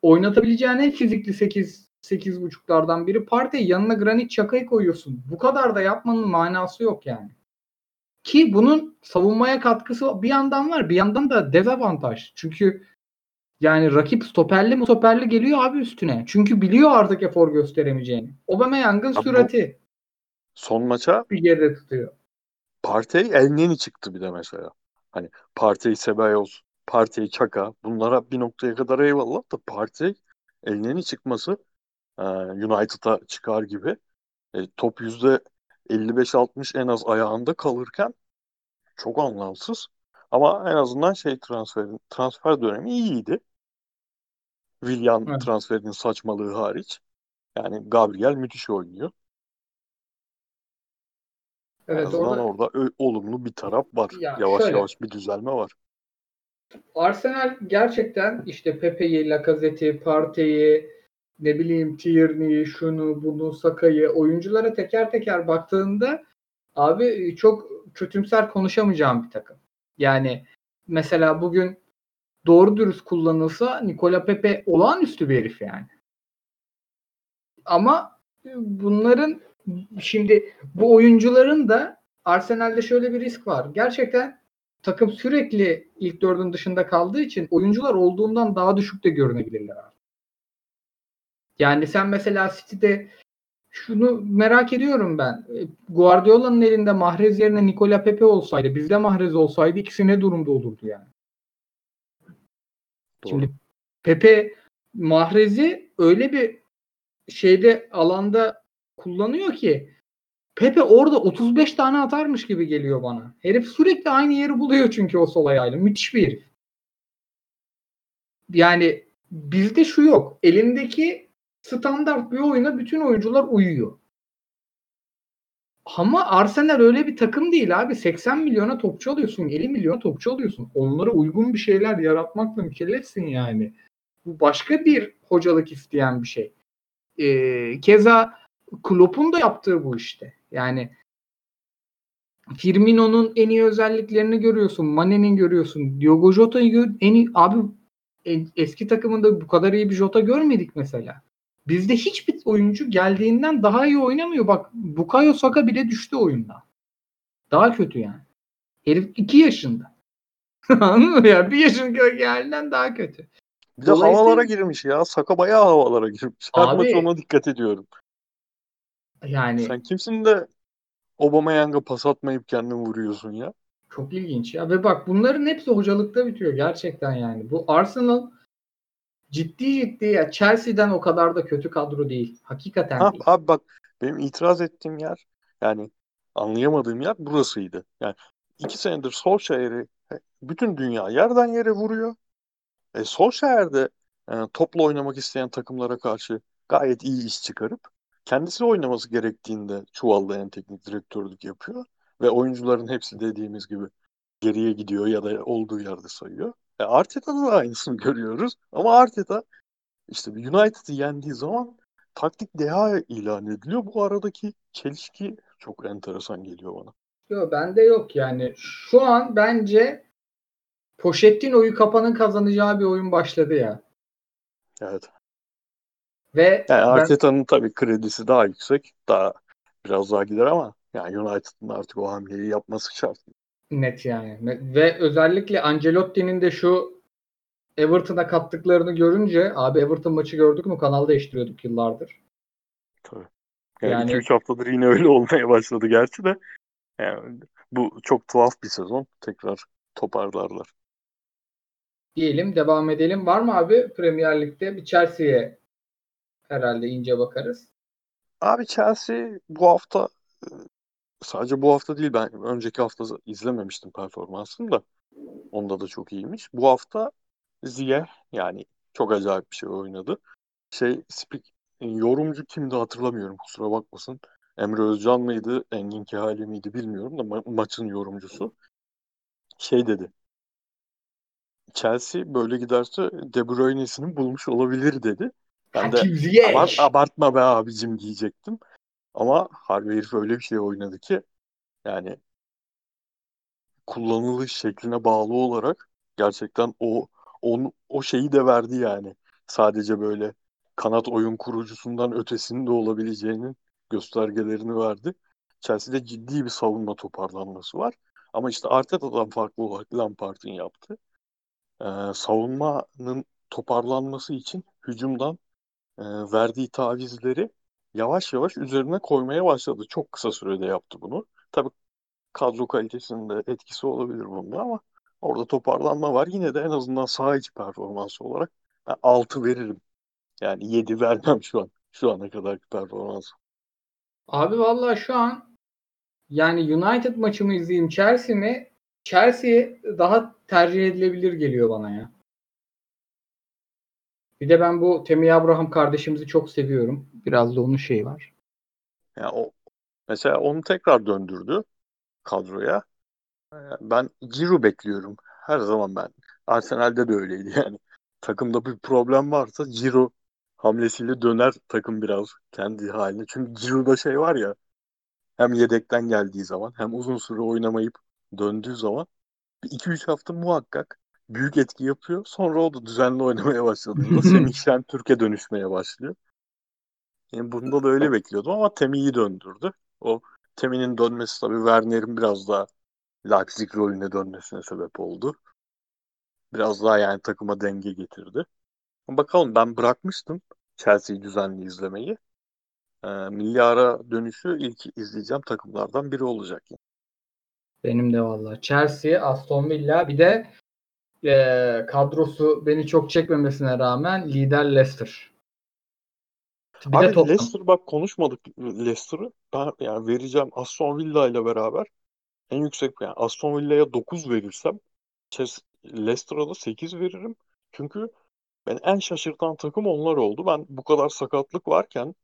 oynatabileceğin en fizikli 8 8 buçuklardan biri Partey yanına Granit Çaka'yı koyuyorsun. Bu kadar da yapmanın manası yok yani. Ki bunun savunmaya katkısı bir yandan var bir yandan da dezavantaj. Çünkü yani rakip stoperli mi stoperli geliyor abi üstüne. Çünkü biliyor artık efor gösteremeyeceğini. Aubameyang'ın sürati. Son maça bir yerde tutuyor. Partey Elneni çıktı bir de mesela. Hani Partey Ceballos, Partey Çaka bunlara bir noktaya kadar eyvallah da Partey Elneni çıkması United'a çıkar gibi e, top yüzde 55-60 en az ayağında kalırken çok anlamsız. Ama en azından şey transferin transfer dönemi iyiydi. William evet. transferinin saçmalığı hariç. Yani Gabriel müthiş oynuyor. Evet, en azından orada, orada olumlu bir taraf var. Ya yavaş şöyle, yavaş bir düzelme var. Arsenal gerçekten işte Pepe'yi, Lacazette'i, Partey'i, ne bileyim Tierney'i, şunu, bunu, Saka'yı oyunculara teker teker baktığında abi çok kötümser konuşamayacağım bir takım. Yani mesela bugün doğru dürüst kullanılsa Nikola Pepe olağanüstü bir herif yani. Ama bunların şimdi bu oyuncuların da Arsenal'de şöyle bir risk var. Gerçekten takım sürekli ilk dördün dışında kaldığı için oyuncular olduğundan daha düşük de görünebilirler. Yani sen mesela City'de şunu merak ediyorum ben. E, Guardiola'nın elinde Mahrez yerine Nikola Pepe olsaydı, bizde Mahrez olsaydı ikisi ne durumda olurdu yani? Şimdi Pepe Mahrez'i öyle bir şeyde alanda kullanıyor ki Pepe orada 35 tane atarmış gibi geliyor bana. Herif sürekli aynı yeri buluyor çünkü o sol ayağıyla. Müthiş bir herif. Yani bizde şu yok. Elindeki standart bir oyuna bütün oyuncular uyuyor. Ama Arsenal öyle bir takım değil abi. 80 milyona topçu alıyorsun, 50 milyona topçu alıyorsun. Onlara uygun bir şeyler yaratmakla mükellefsin yani. Bu başka bir hocalık isteyen bir şey. Ee, keza Klopp'un da yaptığı bu işte. Yani Firmino'nun en iyi özelliklerini görüyorsun. Mane'nin görüyorsun. Diogo Jota'yı gör en iyi abi eski takımında bu kadar iyi bir Jota görmedik mesela. Bizde hiçbir oyuncu geldiğinden daha iyi oynamıyor. Bak Bukayo Saka bile düştü oyunda. Daha kötü yani. Herif 2 yaşında. Anladın mı ya? Bir yaşındaki halinden daha kötü. Bir de havalara girmiş ya. Saka bayağı havalara girmiş. Her Abi- maç ona dikkat ediyorum. Yani Sen kimsin de Aubameyang'a pas atmayıp kendini vuruyorsun ya? Çok ilginç ya. Ve bak bunların hepsi hocalıkta bitiyor gerçekten yani. Bu Arsenal ciddi ciddi ya Chelsea'den o kadar da kötü kadro değil. Hakikaten Ha, değil. abi bak benim itiraz ettiğim yer yani anlayamadığım yer burasıydı. Yani iki senedir Solskjaer'i bütün dünya yerden yere vuruyor. E, Solskjaer de e, topla oynamak isteyen takımlara karşı gayet iyi iş çıkarıp kendisi oynaması gerektiğinde çuvallayan teknik direktörlük yapıyor. Ve oyuncuların hepsi dediğimiz gibi geriye gidiyor ya da olduğu yerde sayıyor. E, Arteta'da da aynısını görüyoruz. Ama Arteta işte United'ı yendiği zaman taktik deha ilan ediliyor. Bu aradaki çelişki çok enteresan geliyor bana. Yok bende yok yani. Şu an bence Pochettino'yu kapanın kazanacağı bir oyun başladı ya. Evet. Ve Yani ben- Arteta'nın tabii kredisi daha yüksek. Daha biraz daha gider ama yani United'ın artık o hamleyi yapması şart. Net yani. Ve özellikle Ancelotti'nin de şu Everton'a kattıklarını görünce abi Everton maçı gördük mü kanal değiştiriyorduk yıllardır. Tabii. Yani Yani- 2-3 haftadır yine öyle olmaya başladı gerçi de. Yani bu çok tuhaf bir sezon. Tekrar toparlarlar. Diyelim devam edelim. Var mı abi Premier Lig'de bir Chelsea'ye herhalde ince bakarız. Abi Chelsea bu hafta sadece bu hafta değil ben önceki hafta izlememiştim performansını da. Onda da çok iyiymiş. Bu hafta Ziyeh yani çok acayip bir şey oynadı. Şey speak, yorumcu kimdi hatırlamıyorum kusura bakmasın. Emre Özcan mıydı, Engin Kehali miydi bilmiyorum da ma- maçın yorumcusu. Şey dedi. Chelsea böyle giderse De Bruyne'sini bulmuş olabilir dedi. Ben de. Abart, abartma be abicim diyecektim. Ama harbi herif öyle bir şey oynadı ki yani kullanılış şekline bağlı olarak gerçekten o onu, o şeyi de verdi yani. Sadece böyle kanat oyun kurucusundan ötesinin de olabileceğinin göstergelerini verdi. Chelsea'de ciddi bir savunma toparlanması var. Ama işte Arteta'dan farklı olarak Lampard'ın yaptı. Ee, savunmanın toparlanması için hücumdan e, verdiği tavizleri yavaş yavaş üzerine koymaya başladı. Çok kısa sürede yaptı bunu. Tabii kadro kalitesinin de etkisi olabilir bunda ama orada toparlanma var. Yine de en azından saha içi performansı olarak ben 6 veririm. Yani 7 vermem şu an. Şu ana kadarki performans. Abi vallahi şu an yani United maçı mı izleyeyim Chelsea mi? Chelsea daha tercih edilebilir geliyor bana ya. Bir de ben bu Temi Abraham kardeşimizi çok seviyorum. Biraz da onun şeyi var. Yani o mesela onu tekrar döndürdü kadroya. Ee, Ben Giroud bekliyorum. Her zaman ben. Arsenal'de de öyleydi yani. Takımda bir problem varsa Giroud hamlesiyle döner takım biraz kendi haline. Çünkü Giroud'da şey var ya hem yedekten geldiği zaman hem uzun süre oynamayıp döndüğü zaman bir 2-3 hafta muhakkak büyük etki yapıyor. Sonra o da düzenli oynamaya başladığında Semih Şentürk'e dönüşmeye başlıyor. Yani bunda da öyle bekliyordum ama Temi'yi döndürdü. O Temin'in dönmesi tabii Werner'in biraz daha Leipzig rolüne dönmesine sebep oldu. Biraz daha yani takıma denge getirdi. Bakalım ben bırakmıştım Chelsea'yi düzenli izlemeyi. Ee, milli ara dönüşü ilk izleyeceğim takımlardan biri olacak. Yani. Benim de valla. Chelsea, Aston Villa bir de e, kadrosu beni çok çekmemesine rağmen lider Leicester. Bir Abi de Tottenham. Leicester bak konuşmadık Leicester'ı. Ben yani vereceğim Aston Villa ile beraber en yüksek yani Aston Villa'ya 9 verirsem Leicester'a da 8 veririm. Çünkü ben en şaşırtan takım onlar oldu. Ben bu kadar sakatlık varken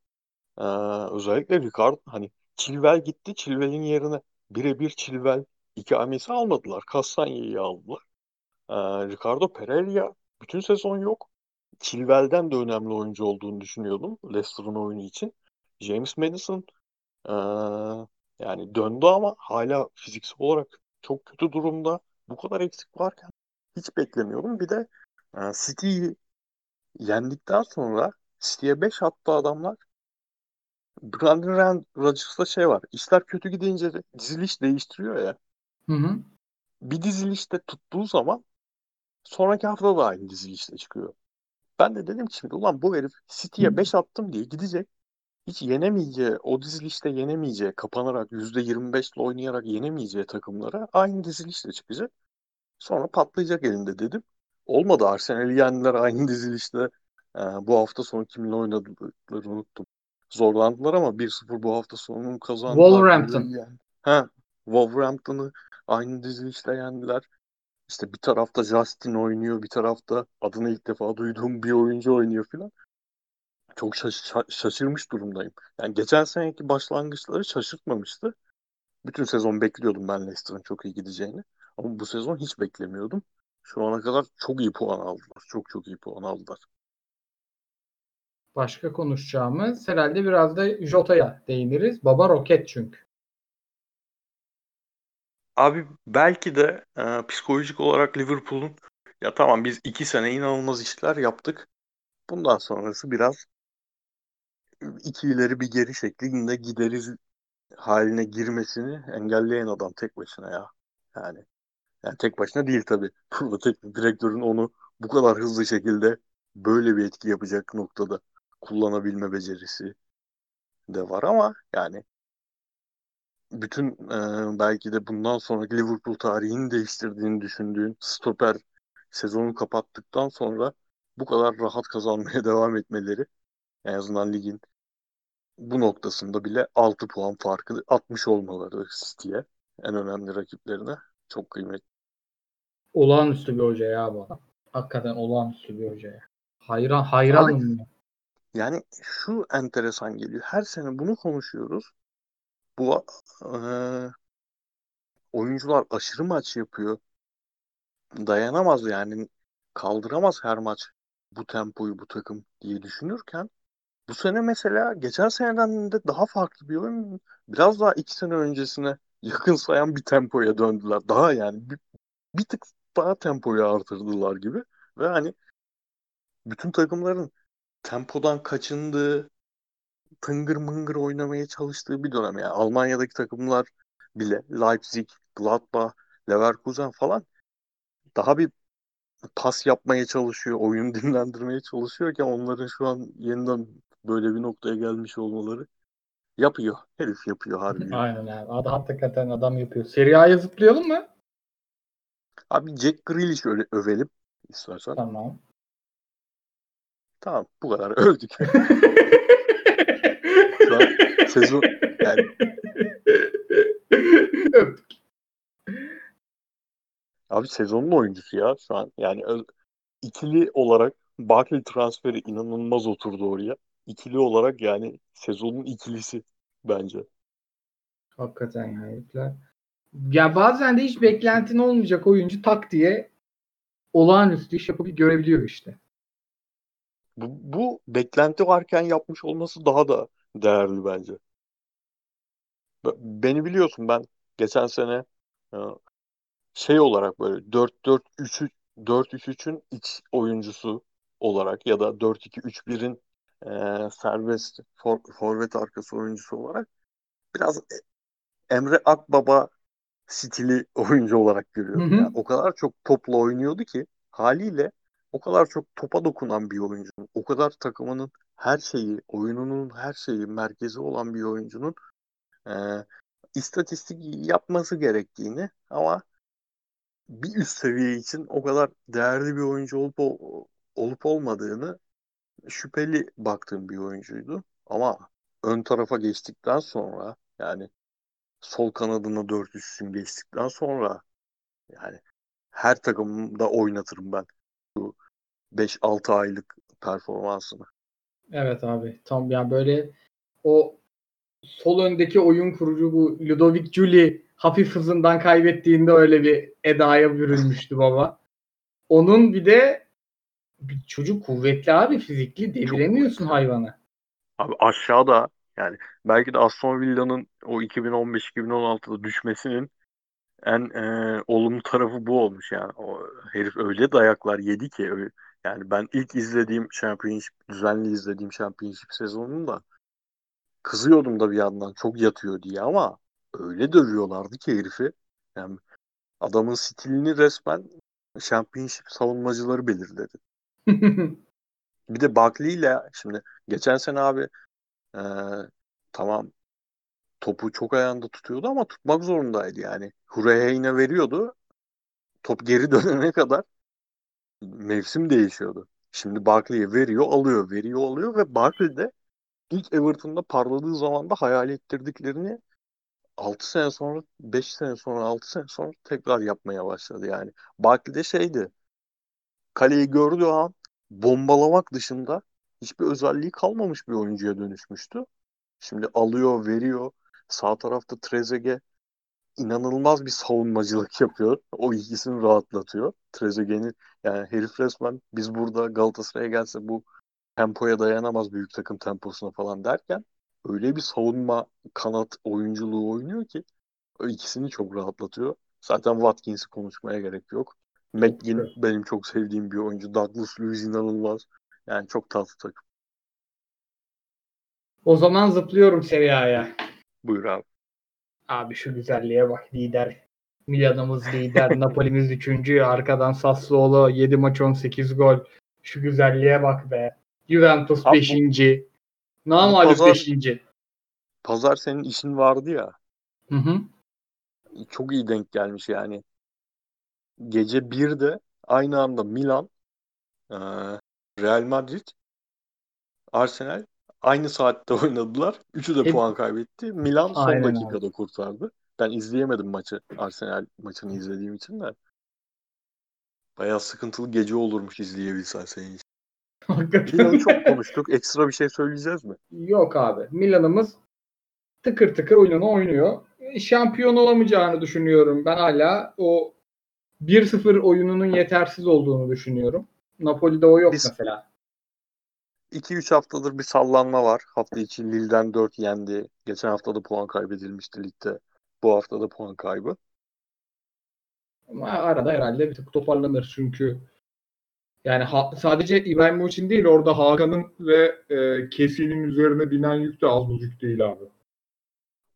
ee, özellikle Ricard hani Chilwell gitti. Chilwell'in yerine birebir Chilwell ikamesi almadılar. Castagnet'i aldılar. Ee, Ricardo Pereira bütün sezon yok. Chilwell'den de önemli oyuncu olduğunu düşünüyordum Leicester'ın oyunu için. James Madison ee, yani döndü ama hala fiziksel olarak çok kötü durumda. Bu kadar eksik varken hiç beklemiyordum. Bir de e, City'yi yendikten sonra City'ye 5 attı adamlar. Brandon Rodgers'ta şey var. İşler kötü gidince diziliş değiştiriyor ya. Hı hı. Bir dizilişte tuttuğu zaman sonraki hafta da aynı dizilişte çıkıyor. Ben de dedim ki şimdi ulan bu herif City'ye 5 attım diye gidecek. Hiç yenemeyeceği, o dizilişte yenemeyeceği, kapanarak %25 ile oynayarak yenemeyeceği takımlara aynı dizilişte çıkacak. Sonra patlayacak elinde dedim. Olmadı Arsenal'i yendiler aynı dizilişte. Ee, bu hafta sonu kiminle oynadıklarını unuttum zorlandılar ama 1-0 bu hafta sonu kazandılar. Wolverhampton. Yani. Ha, Wolverhampton'ı aynı dizilişle yendiler. İşte bir tarafta Justin oynuyor, bir tarafta adını ilk defa duyduğum bir oyuncu oynuyor filan. Çok şaş- şaşırmış durumdayım. Yani geçen seneki başlangıçları şaşırtmamıştı. Bütün sezon bekliyordum ben Leicester'ın çok iyi gideceğini. Ama bu sezon hiç beklemiyordum. Şu ana kadar çok iyi puan aldılar. Çok çok iyi puan aldılar. Başka konuşacağımız herhalde biraz da Jota'ya değiniriz. Baba roket çünkü. Abi belki de e, psikolojik olarak Liverpool'un ya tamam biz iki sene inanılmaz işler yaptık. Bundan sonrası biraz iki ileri bir geri şeklinde gideriz haline girmesini engelleyen adam tek başına ya. Yani yani tek başına değil tabii. Burada teknik direktörün onu bu kadar hızlı şekilde böyle bir etki yapacak noktada kullanabilme becerisi de var ama yani bütün e, belki de bundan sonraki Liverpool tarihini değiştirdiğini düşündüğün stoper sezonu kapattıktan sonra bu kadar rahat kazanmaya devam etmeleri en azından ligin bu noktasında bile 6 puan farkı atmış olmaları City'ye en önemli rakiplerine çok kıymetli. Olağanüstü bir hoca ya bu adam. Hakikaten olağanüstü bir hoca ya. Hayran, hayranım Abi, yani şu enteresan geliyor. Her sene bunu konuşuyoruz. Bu e, oyuncular aşırı maç yapıyor. Dayanamaz yani. Kaldıramaz her maç bu tempoyu bu takım diye düşünürken bu sene mesela geçen seneden de daha farklı bir oyun. Biraz daha iki sene öncesine yakın sayan bir tempoya döndüler. Daha yani bir, bir tık daha tempoyu artırdılar gibi. Ve hani bütün takımların tempodan kaçındığı, tıngır mıngır oynamaya çalıştığı bir dönem. Yani Almanya'daki takımlar bile Leipzig, Gladbach, Leverkusen falan daha bir pas yapmaya çalışıyor, oyun dinlendirmeye çalışıyorken onların şu an yeniden böyle bir noktaya gelmiş olmaları yapıyor. Herif yapıyor harbi. Aynen abi. Adam, hakikaten adam yapıyor. Serie A'ya zıplayalım mı? Abi Jack Grealish öyle övelim istersen. Tamam. Tamam bu kadar öldük. Sezon yani. Abi sezonun oyuncusu ya şu an. Yani ikili olarak Barkley transferi inanılmaz oturdu oraya. İkili olarak yani sezonun ikilisi bence. Hakikaten ya herifler. Ya bazen de hiç beklentin olmayacak oyuncu tak diye olağanüstü iş yapıp görebiliyor işte. Bu, bu beklenti varken yapmış olması daha da değerli bence. Beni biliyorsun ben geçen sene e, şey olarak böyle 4-4-3 4-3-3'ün iç oyuncusu olarak ya da 4-2-3-1'in e, serbest for, forvet arkası oyuncusu olarak biraz Emre Akbaba stili oyuncu olarak görüyorum. Hı hı. Yani o kadar çok topla oynuyordu ki haliyle o kadar çok topa dokunan bir oyuncunun, o kadar takımının her şeyi, oyununun her şeyi merkezi olan bir oyuncunun e, istatistik yapması gerektiğini ama bir üst seviye için o kadar değerli bir oyuncu olup olup olmadığını şüpheli baktığım bir oyuncuydu. Ama ön tarafa geçtikten sonra yani sol kanadına dört üstün geçtikten sonra yani her takımda oynatırım ben bu 5-6 aylık performansını. Evet abi. Tam yani böyle o sol öndeki oyun kurucu bu Ludovic Juli hafif hızından kaybettiğinde öyle bir edaya bürünmüştü baba. Onun bir de bir çocuk kuvvetli abi fizikli deviremiyorsun kuvvetli. hayvanı. Abi aşağıda yani belki de Aston Villa'nın o 2015-2016'da düşmesinin en e, olumlu tarafı bu olmuş yani. O herif öyle dayaklar yedi ki öyle- yani ben ilk izlediğim Championship düzenli izlediğim Championship sezonunda kızıyordum da bir yandan çok yatıyor diye ama öyle dövüyorlardı ki herifi. Yani adamın stilini resmen Championship savunmacıları belirledi. Bir de Barkley ile şimdi geçen sene abi e, tamam topu çok ayağında tutuyordu ama tutmak zorundaydı yani. Hureyne veriyordu. Top geri dönene kadar mevsim değişiyordu. Şimdi Barkley'e veriyor, alıyor, veriyor, alıyor ve Barkley de ilk Everton'da parladığı zaman da hayal ettirdiklerini 6 sene sonra, 5 sene sonra, 6 sene sonra tekrar yapmaya başladı yani. Barkley de şeydi. Kaleyi gördüğü an bombalamak dışında hiçbir özelliği kalmamış bir oyuncuya dönüşmüştü. Şimdi alıyor, veriyor. Sağ tarafta Trezeguet inanılmaz bir savunmacılık yapıyor. O ikisini rahatlatıyor. Trezeguet'in yani herif resmen biz burada Galatasaray'a gelse bu tempoya dayanamaz büyük takım temposuna falan derken öyle bir savunma kanat oyunculuğu oynuyor ki o ikisini çok rahatlatıyor. Zaten Watkins'i konuşmaya gerek yok. McGinn benim çok sevdiğim bir oyuncu. Douglas Luiz inanılmaz. Yani çok tatlı takım. o zaman zıplıyorum Serie A'ya. Buyur abi. Abi şu güzelliğe bak lider. Milan'ımız lider. Napoli'miz üçüncü. Arkadan Sassuolo 7 maç 18 gol. Şu güzelliğe bak be. Juventus Abi bu- 5. Namalüp pazar- 5. Pazar senin işin vardı ya. Hı hı. çok iyi denk gelmiş yani. Gece 1'de aynı anda Milan, Real Madrid, Arsenal aynı saatte oynadılar. Üçü de Hep- puan kaybetti. Milan son Aynen dakikada kurtardı. Ben izleyemedim maçı. Arsenal maçını izlediğim için de. Bayağı sıkıntılı gece olurmuş izleyebilsen senin için. Milan'ı çok konuştuk. Ekstra bir şey söyleyeceğiz mi? Yok abi. Milan'ımız tıkır tıkır oyununu oynuyor. E, Şampiyon olamayacağını düşünüyorum. Ben hala o 1-0 oyununun yetersiz olduğunu düşünüyorum. Napoli'de o yok Biz- mesela. 2-3 haftadır bir sallanma var. Hafta içi Lille'den 4 yendi. Geçen hafta da puan kaybedilmişti ligde. Bu hafta da puan kaybı. Ama arada herhalde bir tık toparlanır çünkü yani ha- sadece İbrahimovic'in değil orada Hakan'ın ve e, Kesinin üzerine binen yük de az buzuk değil abi.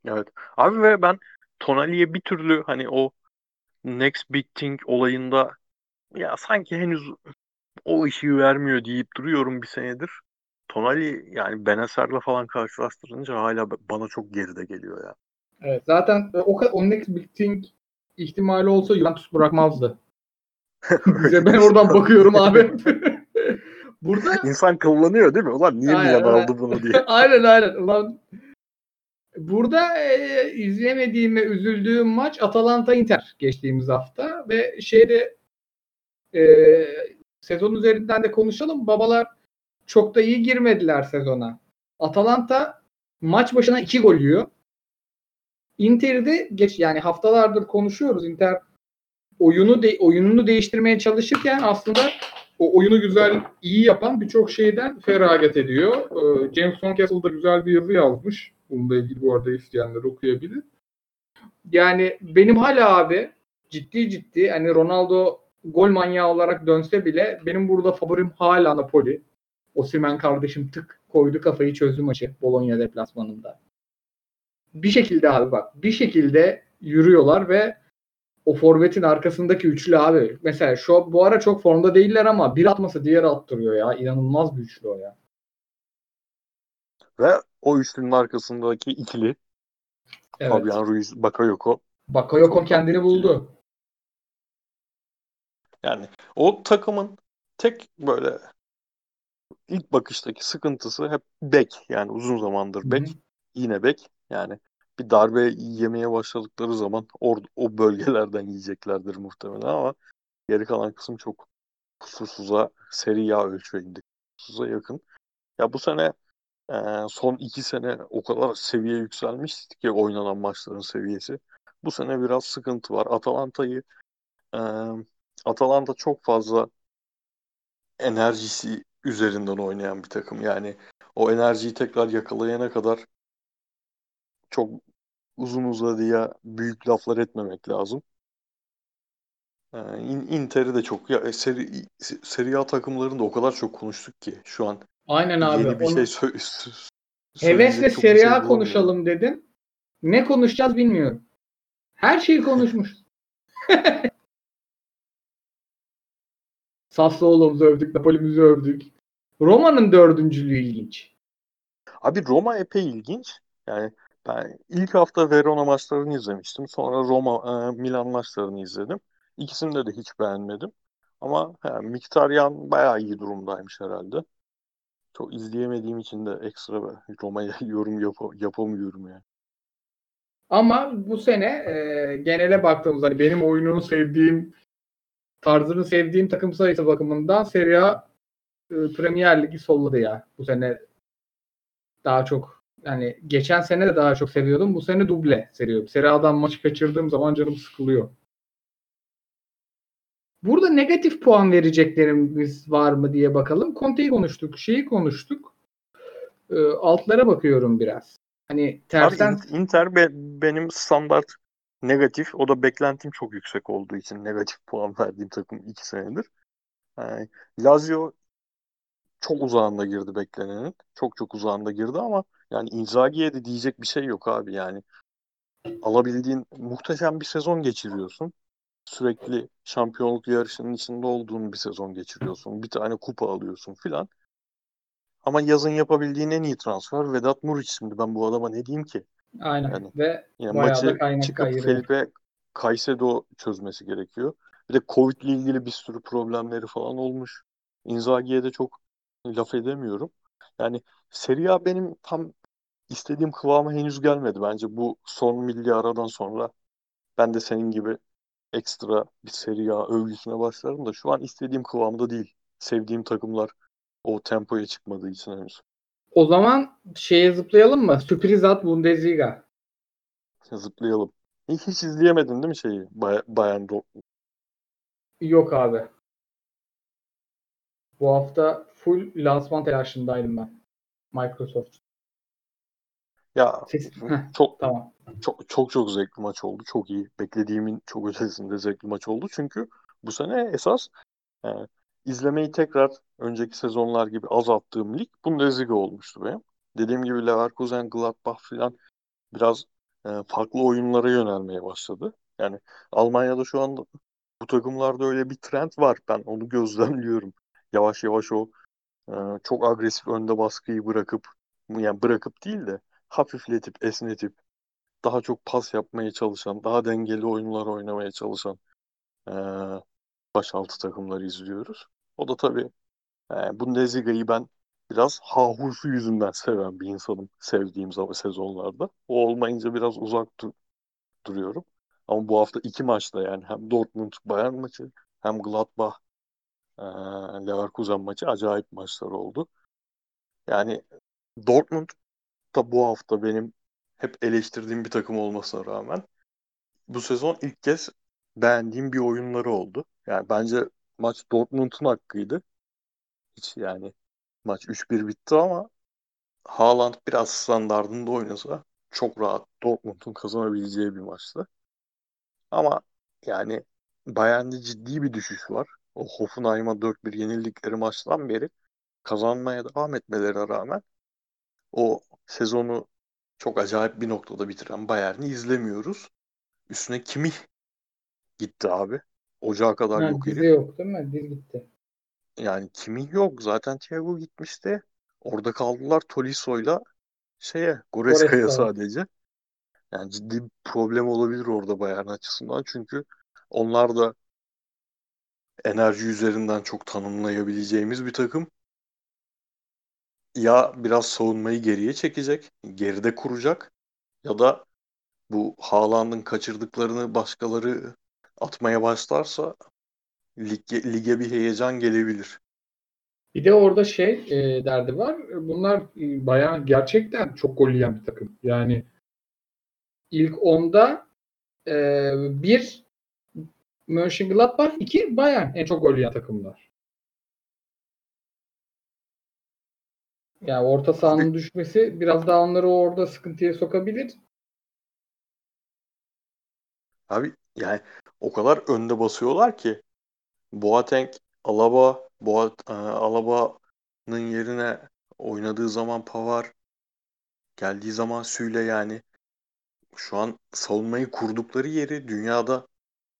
Evet. Abi ve ben Tonali'ye bir türlü hani o next big thing olayında ya sanki henüz o işi vermiyor deyip duruyorum bir senedir. Tonali yani Benacer'la falan karşılaştırınca hala bana çok geride geliyor ya. Evet zaten e, o kadar o next big thing ihtimali olsa Juventus bırakmazdı. Bize ben oradan bakıyorum abi. Burada İnsan kullanıyor değil mi? Ulan niye Aynen, Milan aynen. aldı bunu diye. aynen aynen. Ulan Burada e, izlemediğim ve üzüldüğüm maç Atalanta Inter geçtiğimiz hafta ve şeyde e, sezon üzerinden de konuşalım. Babalar çok da iyi girmediler sezona. Atalanta maç başına iki gol yiyor. Inter'de geç yani haftalardır konuşuyoruz. Inter oyunu de, oyununu değiştirmeye çalışırken aslında o oyunu güzel, iyi yapan birçok şeyden feragat ediyor. Ee, James Soncastle da güzel bir yazı yazmış. Bununla ilgili bu arada isteyenler okuyabilir. Yani benim hala abi ciddi ciddi hani Ronaldo gol manyağı olarak dönse bile benim burada favorim hala Napoli. Osimhen kardeşim tık koydu kafayı çözdü maçı Bologna deplasmanında. bir şekilde abi bak bir şekilde yürüyorlar ve o forvetin arkasındaki üçlü abi. Mesela şu bu ara çok formda değiller ama bir atması diğer attırıyor ya. İnanılmaz bir üçlü o ya. Ve o üçlünün arkasındaki ikili Evet. Fabian Ruiz, Bakayoko. Bakayoko kendini buldu. Yani o takımın tek böyle ilk bakıştaki sıkıntısı hep bek. Yani uzun zamandır bek. Yine bek. Yani bir darbe yemeye başladıkları zaman or o bölgelerden yiyeceklerdir muhtemelen ama geri kalan kısım çok kusursuza, seri A ölçeğinde kusursuza yakın. Ya bu sene e, son iki sene o kadar seviye yükselmişti ki oynanan maçların seviyesi. Bu sene biraz sıkıntı var. Atalanta'yı e, Atalanta çok fazla enerjisi üzerinden oynayan bir takım. Yani o enerjiyi tekrar yakalayana kadar çok uzun uzadıya büyük laflar etmemek lazım. Ee, In- Inter'i de çok ya e, seri Serie A takımlarını da o kadar çok konuştuk ki şu an Aynen abi. yeni bir Onu- şey sö- sö- Hevesle Serie şey A konuşalım dedim. Ne konuşacağız bilmiyorum. Her şeyi konuşmuş. Sassuolo'muzu övdük, Napoli'mizi övdük. Roma'nın dördüncülüğü ilginç. Abi Roma epey ilginç. Yani ben ilk hafta Verona maçlarını izlemiştim. Sonra Roma e, Milan maçlarını izledim. İkisinde de hiç beğenmedim. Ama he, Mkhitaryan bayağı iyi durumdaymış herhalde. Çok izleyemediğim için de ekstra Roma'ya yorum yap- yapamıyorum yani. Ama bu sene e, genele baktığımızda hani benim oyununu sevdiğim, tarzını sevdiğim takım sayısı bakımından Serie A e, Premier Ligi solladı ya. Bu sene daha çok yani geçen sene de daha çok seviyordum. Bu sene duble seviyorum. Serie A'dan maçı kaçırdığım zaman canım sıkılıyor. Burada negatif puan vereceklerimiz var mı diye bakalım. Conte'yi konuştuk, şeyi konuştuk. E, altlara bakıyorum biraz. Hani Abi tersten In- Inter be- benim standart negatif. O da beklentim çok yüksek olduğu için negatif puan verdiğim takım iki senedir. Yani Lazio çok uzağında girdi beklenenin. Çok çok uzağında girdi ama yani Inzaghi'ye de diyecek bir şey yok abi yani. Alabildiğin muhteşem bir sezon geçiriyorsun. Sürekli şampiyonluk yarışının içinde olduğun bir sezon geçiriyorsun. Bir tane kupa alıyorsun filan. Ama yazın yapabildiğin en iyi transfer Vedat Muriç şimdi ben bu adama ne diyeyim ki? Aynen Yani ve Yani Bayağı da maçı kaynak çıkıp kayırıyor. Felipe Caicedo çözmesi gerekiyor. Bir de Covid ile ilgili bir sürü problemleri falan olmuş. Inzaghi'ye de çok laf edemiyorum. Yani Serie A benim tam istediğim kıvama henüz gelmedi. Bence bu son milli aradan sonra ben de senin gibi ekstra bir Serie A övgüsüne başlarım da şu an istediğim kıvamda değil. Sevdiğim takımlar o tempoya çıkmadığı için henüz. O zaman şeye zıplayalım mı? Sürpriz at Bundesliga. Zıplayalım. Hiç, hiç izleyemedin değil mi şeyi? Bay Bayern Dortmund. Yok abi. Bu hafta full lansman telaşındaydım ben. Microsoft. Ya Ses... Çok tamam. çok çok çok zevkli maç oldu. Çok iyi. Beklediğimin çok ötesinde zevkli maç oldu. Çünkü bu sene esas e, izlemeyi tekrar önceki sezonlar gibi azalttığım lig Bundesliga olmuştu benim. Dediğim gibi Leverkusen, Gladbach falan biraz e, farklı oyunlara yönelmeye başladı. Yani Almanya'da şu anda bu takımlarda öyle bir trend var. Ben onu gözlemliyorum. Yavaş yavaş o e, çok agresif önde baskıyı bırakıp yani bırakıp değil de hafifletip esnetip daha çok pas yapmaya çalışan, daha dengeli oyunlar oynamaya çalışan e, başaltı takımları izliyoruz. O da tabii e, Bundesliga'yı ben biraz hahusu yüzünden seven bir insanım sevdiğim zaman sezonlarda. O olmayınca biraz uzak dur- duruyorum. Ama bu hafta iki maçta yani hem Dortmund Bayern maçı hem Gladbach e, Leverkusen maçı acayip maçlar oldu. Yani Dortmund da bu hafta benim hep eleştirdiğim bir takım olmasına rağmen bu sezon ilk kez beğendiğim bir oyunları oldu. Yani bence maç Dortmund'un hakkıydı. Hiç yani maç 3-1 bitti ama Haaland biraz standardında oynasa çok rahat Dortmund'un kazanabileceği bir maçtı. Ama yani Bayern'de ciddi bir düşüş var. O Hoffenheim'a 4-1 yenildikleri maçtan beri kazanmaya devam etmelerine rağmen o sezonu çok acayip bir noktada bitiren Bayern'i izlemiyoruz. Üstüne kimi gitti abi. Ocağa kadar Ha, yok herif. yok değil mi? Dizi gitti. Yani kimi yok. Zaten Thiago gitmişti. Orada kaldılar Toliso'yla şeye Goreska'ya Goreska. sadece. Yani ciddi bir problem olabilir orada Bayern açısından. Çünkü onlar da enerji üzerinden çok tanımlayabileceğimiz bir takım. Ya biraz savunmayı geriye çekecek, geride kuracak ya da bu Haaland'ın kaçırdıklarını başkaları atmaya başlarsa lige, lige bir heyecan gelebilir. Bir de orada şey e, derdi var. Bunlar e, bayağı gerçekten çok gol yiyen bir takım. Yani ilk 10'da e, bir Mönchengladbach, iki Bayern en çok gol yiyen takımlar. Yani orta sahanın düşmesi biraz daha onları orada sıkıntıya sokabilir. Abi yani o kadar önde basıyorlar ki Boateng, Alaba, Boat, e, Alaba'nın yerine oynadığı zaman Pavard, geldiği zaman Süle yani şu an savunmayı kurdukları yeri dünyada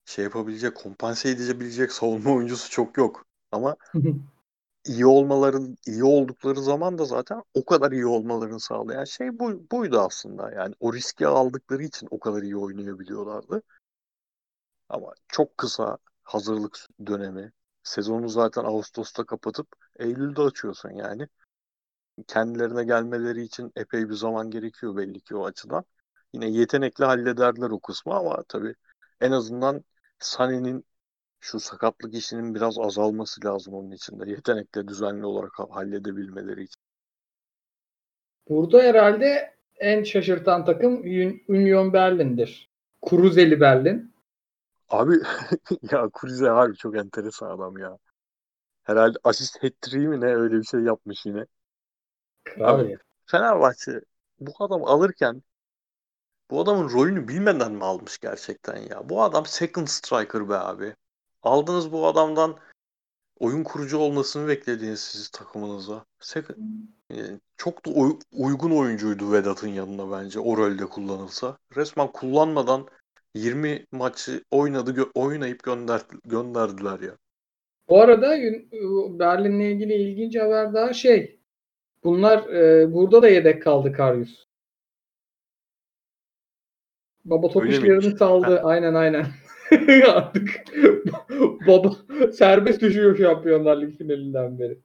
şey yapabilecek, kompanse edebilecek savunma oyuncusu çok yok. Ama iyi olmaları, iyi oldukları zaman da zaten o kadar iyi olmalarını sağlayan şey bu, buydu aslında. Yani o riski aldıkları için o kadar iyi oynayabiliyorlardı. Ama çok kısa hazırlık dönemi. Sezonu zaten Ağustos'ta kapatıp Eylül'de açıyorsun yani. Kendilerine gelmeleri için epey bir zaman gerekiyor belli ki o açıdan. Yine yetenekli hallederler o kısmı ama tabii en azından Sané'nin şu sakatlık işinin biraz azalması lazım onun için de. Yetenekle düzenli olarak ha- halledebilmeleri için. Burada herhalde en şaşırtan takım Un- Union Berlin'dir. Kruzeli Berlin. Abi ya Kurize harbi çok enteresan adam ya. Herhalde asist hat-trick'i mi ne öyle bir şey yapmış yine. Abi. Fenerbahçe bu adam alırken bu adamın rolünü bilmeden mi almış gerçekten ya? Bu adam second striker be abi. Aldınız bu adamdan oyun kurucu olmasını beklediniz siz takımınıza. Second, yani çok da uy- uygun oyuncuydu Vedat'ın yanına bence o rolde kullanılsa. Resmen kullanmadan 20 maçı oynadı gö- oynayıp gönder gönderdiler ya. Bu arada Berlin'le ilgili ilginç haber daha şey. Bunlar e, burada da yedek kaldı Karius. Baba top Öyle işlerini miymiş? saldı. Aynen aynen. Artık baba serbest düşüyor Şampiyonlar Ligi finalinden beri.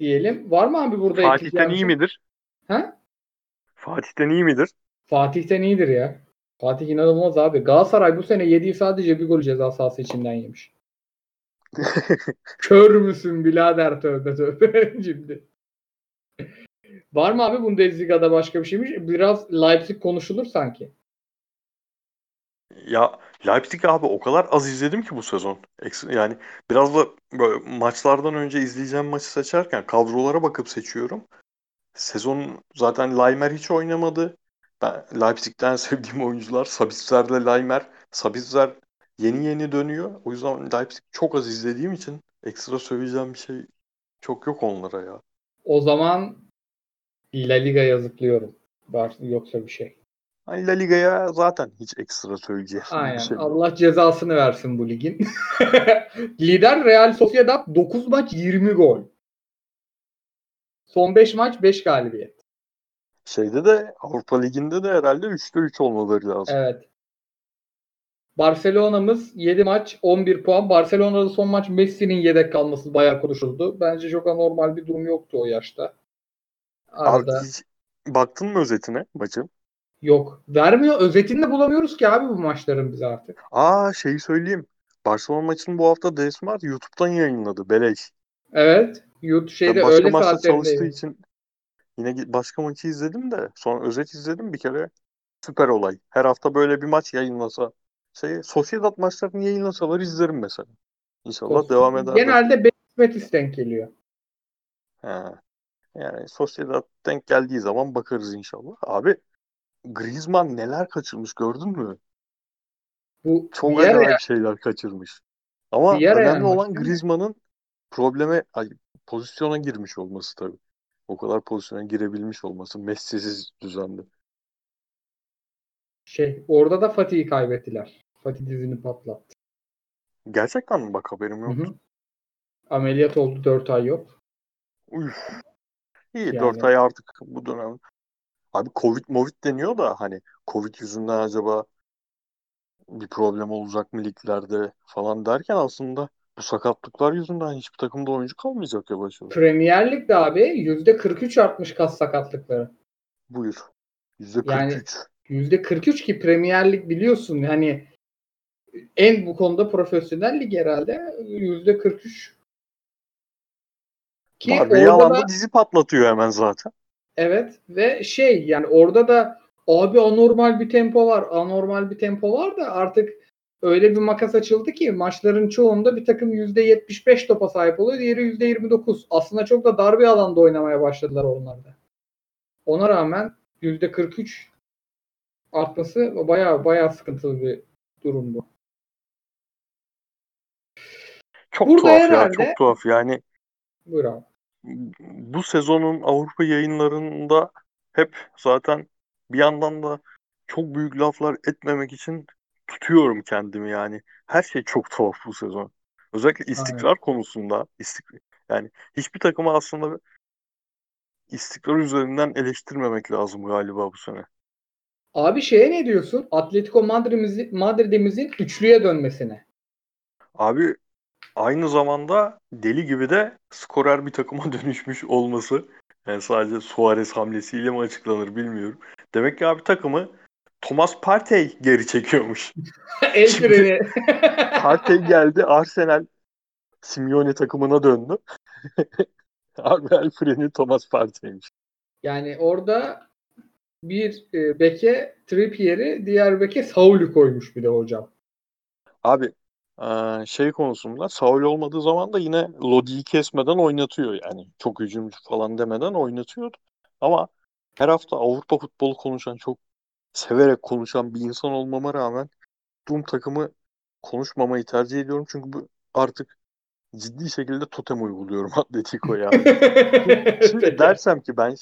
Diyelim. Var mı abi burada Fatih'ten iyi şey? midir? Ha? Fatih'ten iyi midir? Fatih'ten iyidir ya. Fatih inanılmaz abi. Galatasaray bu sene yediği sadece bir gol ceza sahası içinden yemiş. Kör müsün birader tövbe tövbe şimdi. Var mı abi Bundesliga'da başka bir şeymiş? Biraz Leipzig konuşulur sanki. Ya Leipzig abi o kadar az izledim ki bu sezon. Yani biraz da böyle maçlardan önce izleyeceğim maçı seçerken kadrolara bakıp seçiyorum. Sezon zaten Laimer hiç oynamadı. Ben Leipzig'ten sevdiğim oyuncular Sabitzer'le Laimer. Sabitzer yeni yeni dönüyor. O yüzden Leipzig çok az izlediğim için ekstra söyleyeceğim bir şey çok yok onlara ya. O zaman La Liga'ya zıplıyorum. Var yoksa bir şey. Hani La Liga'ya zaten hiç ekstra söyleyeceğim bir Aynen. şey yok. Allah cezasını versin bu ligin. Lider Real Sociedad 9 maç 20 gol. Son 5 maç 5 galibiyet. Şeyde de Avrupa Ligi'nde de herhalde 3'te 3 olmaları lazım. Evet. Barcelona'mız 7 maç 11 puan. Barcelona'da son maç Messi'nin yedek kalması bayağı konuşuldu. Bence çok anormal bir durum yoktu o yaşta. Abi Arada hiç baktın mı özetine maçın? yok. Vermiyor. Özetini de bulamıyoruz ki abi bu maçların biz artık. Aa şeyi söyleyeyim. Barcelona maçını bu hafta Desmar YouTube'dan yayınladı. Beleş. Evet. Yurt şeyde Ben başka öğle maçta çalıştığı için yine başka maçı izledim de sonra özet izledim bir kere. Süper olay. Her hafta böyle bir maç yayınlasa şey Sociedad maçlarını yayınlasalar izlerim mesela. İnşallah devam eder. Genelde Betis denk geliyor. He. Yani Sociedad denk geldiği zaman bakarız inşallah. Abi Griezmann neler kaçırmış gördün mü? Bu Çok acayip şeyler kaçırmış. Ama önemli olan değil mi? Griezmann'ın probleme, ay, pozisyona girmiş olması tabii. O kadar pozisyona girebilmiş olması Messi'siz düzende. Şey orada da Fatih'i kaybettiler. Fatih dizini patlattı. Gerçekten mi? Bak haberim yok. Hı hı. Ameliyat oldu 4 ay yok. Üf. İyi Yani- 4 ay artık bu dönem. Abi Covid Movid deniyor da hani Covid yüzünden acaba bir problem olacak mı liglerde falan derken aslında bu sakatlıklar yüzünden hiçbir takımda oyuncu kalmayacak yavaş yavaş. Premier Lig'de abi %43 artmış kas sakatlıkları. Buyur. %43. Yani- %43 ki Premier Lig biliyorsun hani en bu konuda profesyonel lig herhalde %43. Ki Darbe orada yalanda da dizi patlatıyor hemen zaten. evet ve şey yani orada da abi anormal bir tempo var. Anormal bir tempo var da artık öyle bir makas açıldı ki maçların çoğunda bir takım %75 topa sahip oluyor. Diğeri %29. Aslında çok da dar bir alanda oynamaya başladılar onlar da. Ona rağmen %43 artması bayağı bayağı sıkıntılı bir durum bu. Çok Burada tuhaf ya, herhalde- çok tuhaf. Yani Buyur abi. bu sezonun Avrupa yayınlarında hep zaten bir yandan da çok büyük laflar etmemek için tutuyorum kendimi yani. Her şey çok tuhaf bu sezon. Özellikle istikrar konusunda istik yani hiçbir takımı aslında istikrar üzerinden eleştirmemek lazım galiba bu sene. Abi şeye ne diyorsun? Atletico Madrid'imizin Madrid'imizin üçlüye dönmesine. Abi aynı zamanda deli gibi de skorer bir takıma dönüşmüş olması yani sadece Suarez hamlesiyle mi açıklanır bilmiyorum. Demek ki abi takımı Thomas Partey geri çekiyormuş. El freni. Partey geldi Arsenal Simeone takımına döndü. abi el freni Thomas Partey'miş. yani orada bir e, beke Trippier'i diğer beke Saul'ü koymuş bir de hocam. Abi eee, şey konusunda Saul olmadığı zaman da yine Lodi'yi kesmeden oynatıyor yani. Çok hücumcu falan demeden oynatıyor. Ama her hafta Avrupa futbolu konuşan, çok severek konuşan bir insan olmama rağmen Doom takımı konuşmamayı tercih ediyorum. Çünkü bu artık ciddi şekilde totem uyguluyorum Atletico'ya. Şimdi Peki. dersem ki ben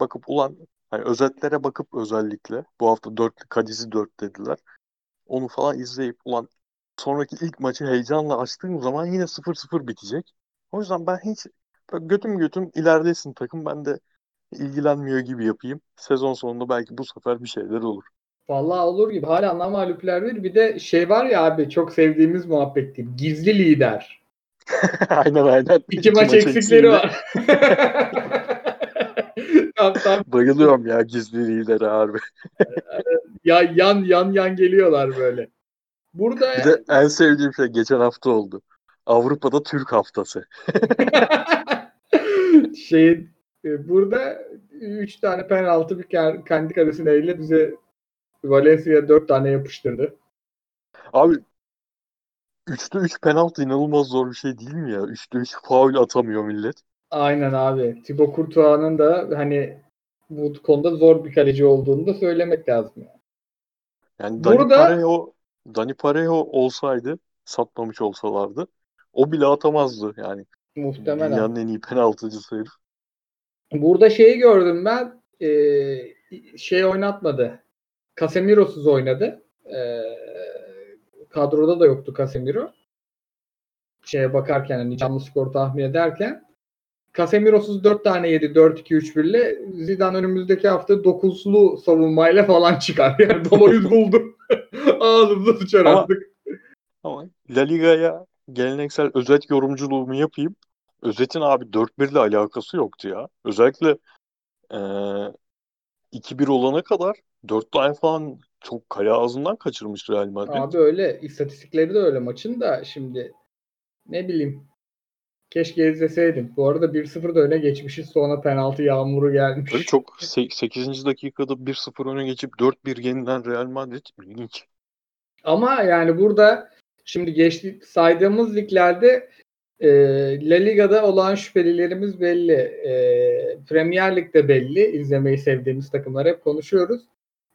bakıp ulan hani özetlere bakıp özellikle bu hafta dörtlü Kadiz'i dört dediler. Onu falan izleyip ulan sonraki ilk maçı heyecanla açtığım zaman yine 0-0 bitecek. O yüzden ben hiç götüm götüm ilerlesin takım ben de ilgilenmiyor gibi yapayım. Sezon sonunda belki bu sefer bir şeyler olur. Vallahi olur gibi. Hala namalüpler bir. Bir de şey var ya abi çok sevdiğimiz muhabbet değil. Gizli lider. aynen aynen. İki, maç, eksikleri eksiğiyle var. tam, tam Bayılıyorum ya gizli lidere harbi. ya, yan yan yan geliyorlar böyle. Burada Bir de en sevdiğim şey geçen hafta oldu. Avrupa'da Türk haftası. şey burada 3 tane penaltı bir ke- kendi kalesine elle bize Valencia 4 tane yapıştırdı. Abi 3'te 3 penaltı inanılmaz zor bir şey değil mi ya? 3'te 3 faul atamıyor millet. Aynen abi. Thibaut Courtois'ın da hani bu konuda zor bir kaleci olduğunu da söylemek lazım. Yani. Yani Dani Burada- Parejo, Dani Parejo olsaydı satmamış olsalardı o bile atamazdı yani. Muhtemelen. Dünyanın en iyi penaltıcısı herif. Burada şeyi gördüm ben. Ee, şey oynatmadı. Casemiro'suz oynadı. Ee, kadroda da yoktu Casemiro. Şeye bakarken hani canlı skor tahmin ederken Casemiro'suz 4 tane yedi 4-2-3-1 ile Zidane önümüzdeki hafta 9'lu savunmayla falan çıkar. Yani yüz buldu. Ağzımıza sıçar Ama- artık. Ama La Liga'ya geleneksel özet yorumculuğumu yapayım. Özetin abi 4-1 ile alakası yoktu ya. Özellikle eee 2-1 olana kadar 4 tane falan çok kale ağzından kaçırmış Real Madrid. Abi öyle. istatistikleri de öyle maçın da şimdi ne bileyim keşke izleseydim. Bu arada 1-0 da öne geçmişiz. Sonra penaltı yağmuru gelmiş. Tabii çok 8. dakikada 1-0 öne geçip 4-1 yenilen Real Madrid ilginç. Ama yani burada şimdi geçti saydığımız liglerde e, La Liga'da olan şüphelilerimiz belli. E, Premier Lig'de belli. İzlemeyi sevdiğimiz takımlar hep konuşuyoruz.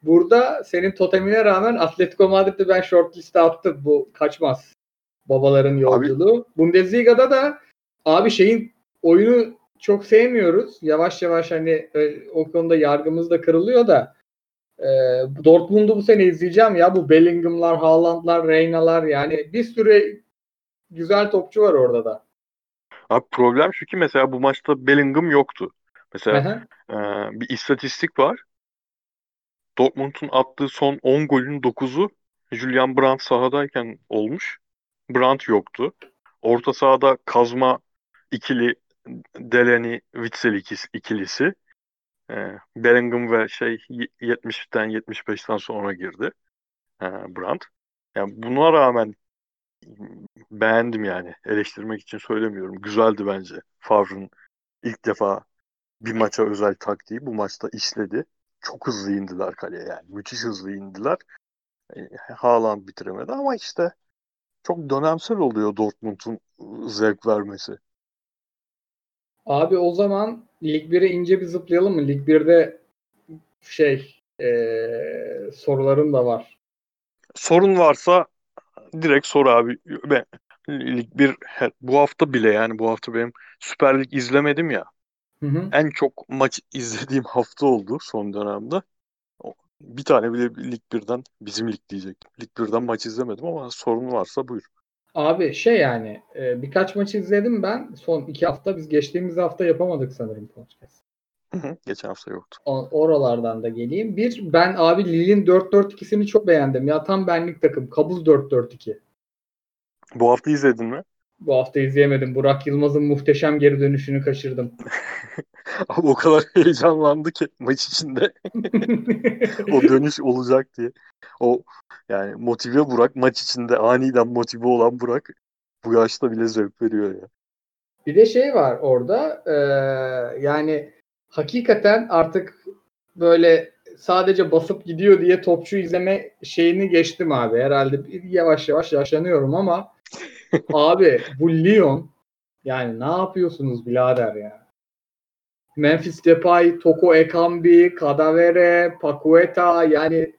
Burada senin totemine rağmen Atletico Madrid'i ben short liste attım. Bu kaçmaz. Babaların yolculuğu. Bundesliga'da da abi şeyin oyunu çok sevmiyoruz. Yavaş yavaş hani e, o konuda yargımız da kırılıyor da e, Dortmund'u bu sene izleyeceğim ya bu Bellingham'lar, Haaland'lar, Reyna'lar yani bir sürü güzel topçu var orada da. Abi problem şu ki mesela bu maçta Bellingham yoktu. Mesela Aha. e, bir istatistik var. Dortmund'un attığı son 10 golün 9'u Julian Brandt sahadayken olmuş. Brandt yoktu. Orta sahada kazma ikili Delaney Witsel ikisi- ikilisi. E, Bellingham ve şey y- 70'ten 75'ten sonra girdi. E, Brandt. Yani buna rağmen beğendim yani. Eleştirmek için söylemiyorum. Güzeldi bence. Favre'ın ilk defa bir maça özel taktiği bu maçta işledi. Çok hızlı indiler kaleye yani. Müthiş hızlı indiler. E, Haaland bitiremedi ama işte çok dönemsel oluyor Dortmund'un zevk vermesi. Abi o zaman Lig 1'e ince bir zıplayalım mı? Lig 1'de şey e, sorularım da var. Sorun varsa direkt sor abi. Ben Lig 1 he- bu hafta bile yani bu hafta benim Süper Lig izlemedim ya. Hı hı. En çok maç izlediğim hafta oldu son dönemde. Bir tane bile Lig 1'den bizim lig diyecek. Lig 1'den maç izlemedim ama sorun varsa buyur. Abi şey yani e, birkaç maç izledim ben. Son iki hafta biz geçtiğimiz hafta yapamadık sanırım podcast. Hı hı, Geçen hafta yoktu. O- Oralardan da geleyim. Bir ben abi Lille'in 4-4-2'sini çok beğendim. Ya tam benlik takım. Kabul 4-4-2. Bu hafta izledin mi? Bu hafta izleyemedim. Burak Yılmaz'ın muhteşem geri dönüşünü kaçırdım. Abi o kadar heyecanlandı ki maç içinde o dönüş olacak diye. O yani motive Burak maç içinde aniden motive olan Burak bu yaşta bile zevk veriyor ya. Bir de şey var orada e, yani hakikaten artık böyle sadece basıp gidiyor diye topçu izleme şeyini geçtim abi. Herhalde yavaş yavaş yaşlanıyorum ama abi bu Lyon yani ne yapıyorsunuz birader ya? Memphis Depay, Toko Ekambi, Kadavere, Pakueta yani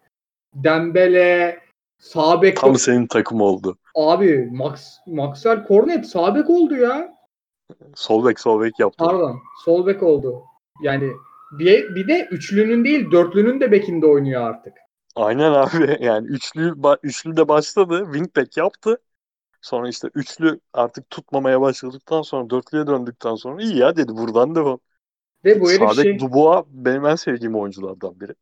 Dembele, sağ bek Tam senin takım oldu. abi Max, Maxwell Cornet sağ bek oldu ya. Sol bek sol bek yaptı. Pardon. Sol bek oldu. Yani bir, bir de üçlünün değil dörtlünün de bekinde oynuyor artık. Aynen abi. Yani üçlü üçlü de başladı. Wingback yaptı. Sonra işte üçlü artık tutmamaya başladıktan sonra dörtlüye döndükten sonra iyi ya dedi buradan devam. Ve bu herif Sadek şey Dubois benim en sevdiğim oyunculardan biri.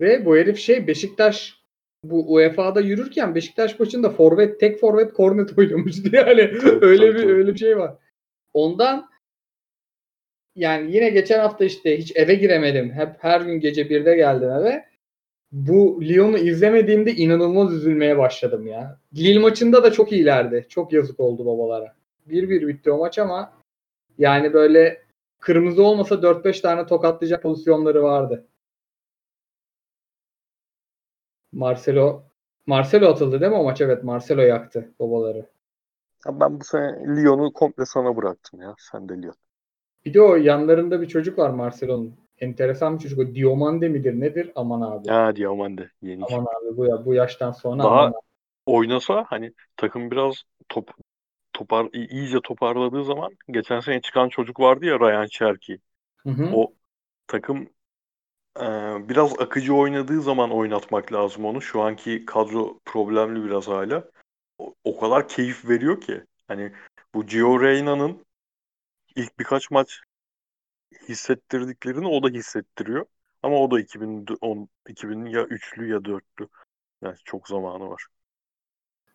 ve bu herif şey Beşiktaş bu UEFA'da yürürken Beşiktaş maçında forvet tek forvet kornet oynamıştı yani. öyle tabii, bir tabii. öyle bir şey var. Ondan yani yine geçen hafta işte hiç eve giremedim. Hep her gün gece birde geldim eve. Bu Lyon'u izlemediğimde inanılmaz üzülmeye başladım ya. Lille maçında da çok iyilerdi. Çok yazık oldu babalara. 1-1 bitti o maç ama yani böyle kırmızı olmasa 4-5 tane tokatlayacak pozisyonları vardı. Marcelo Marcelo atıldı değil mi o maç? Evet Marcelo yaktı babaları. Ya ben bu sene Lyon'u komple sana bıraktım ya. Sen de Lyon. Bir de o yanlarında bir çocuk var Marcelo'nun. Enteresan bir çocuk. O Diomande midir nedir? Aman abi. Ha Diamande yeni Aman abi bu, ya, bu yaştan sonra Daha- aman abi. oynasa hani takım biraz top topar iyice toparladığı zaman geçen sene çıkan çocuk vardı ya Ryan Cherki. Hı hı. O takım e, biraz akıcı oynadığı zaman oynatmak lazım onu. Şu anki kadro problemli biraz hala. O, o kadar keyif veriyor ki. Hani bu Gio Reyna'nın ilk birkaç maç hissettirdiklerini o da hissettiriyor. Ama o da 2010 2000 ya üçlü ya dörtlü. Yani çok zamanı var.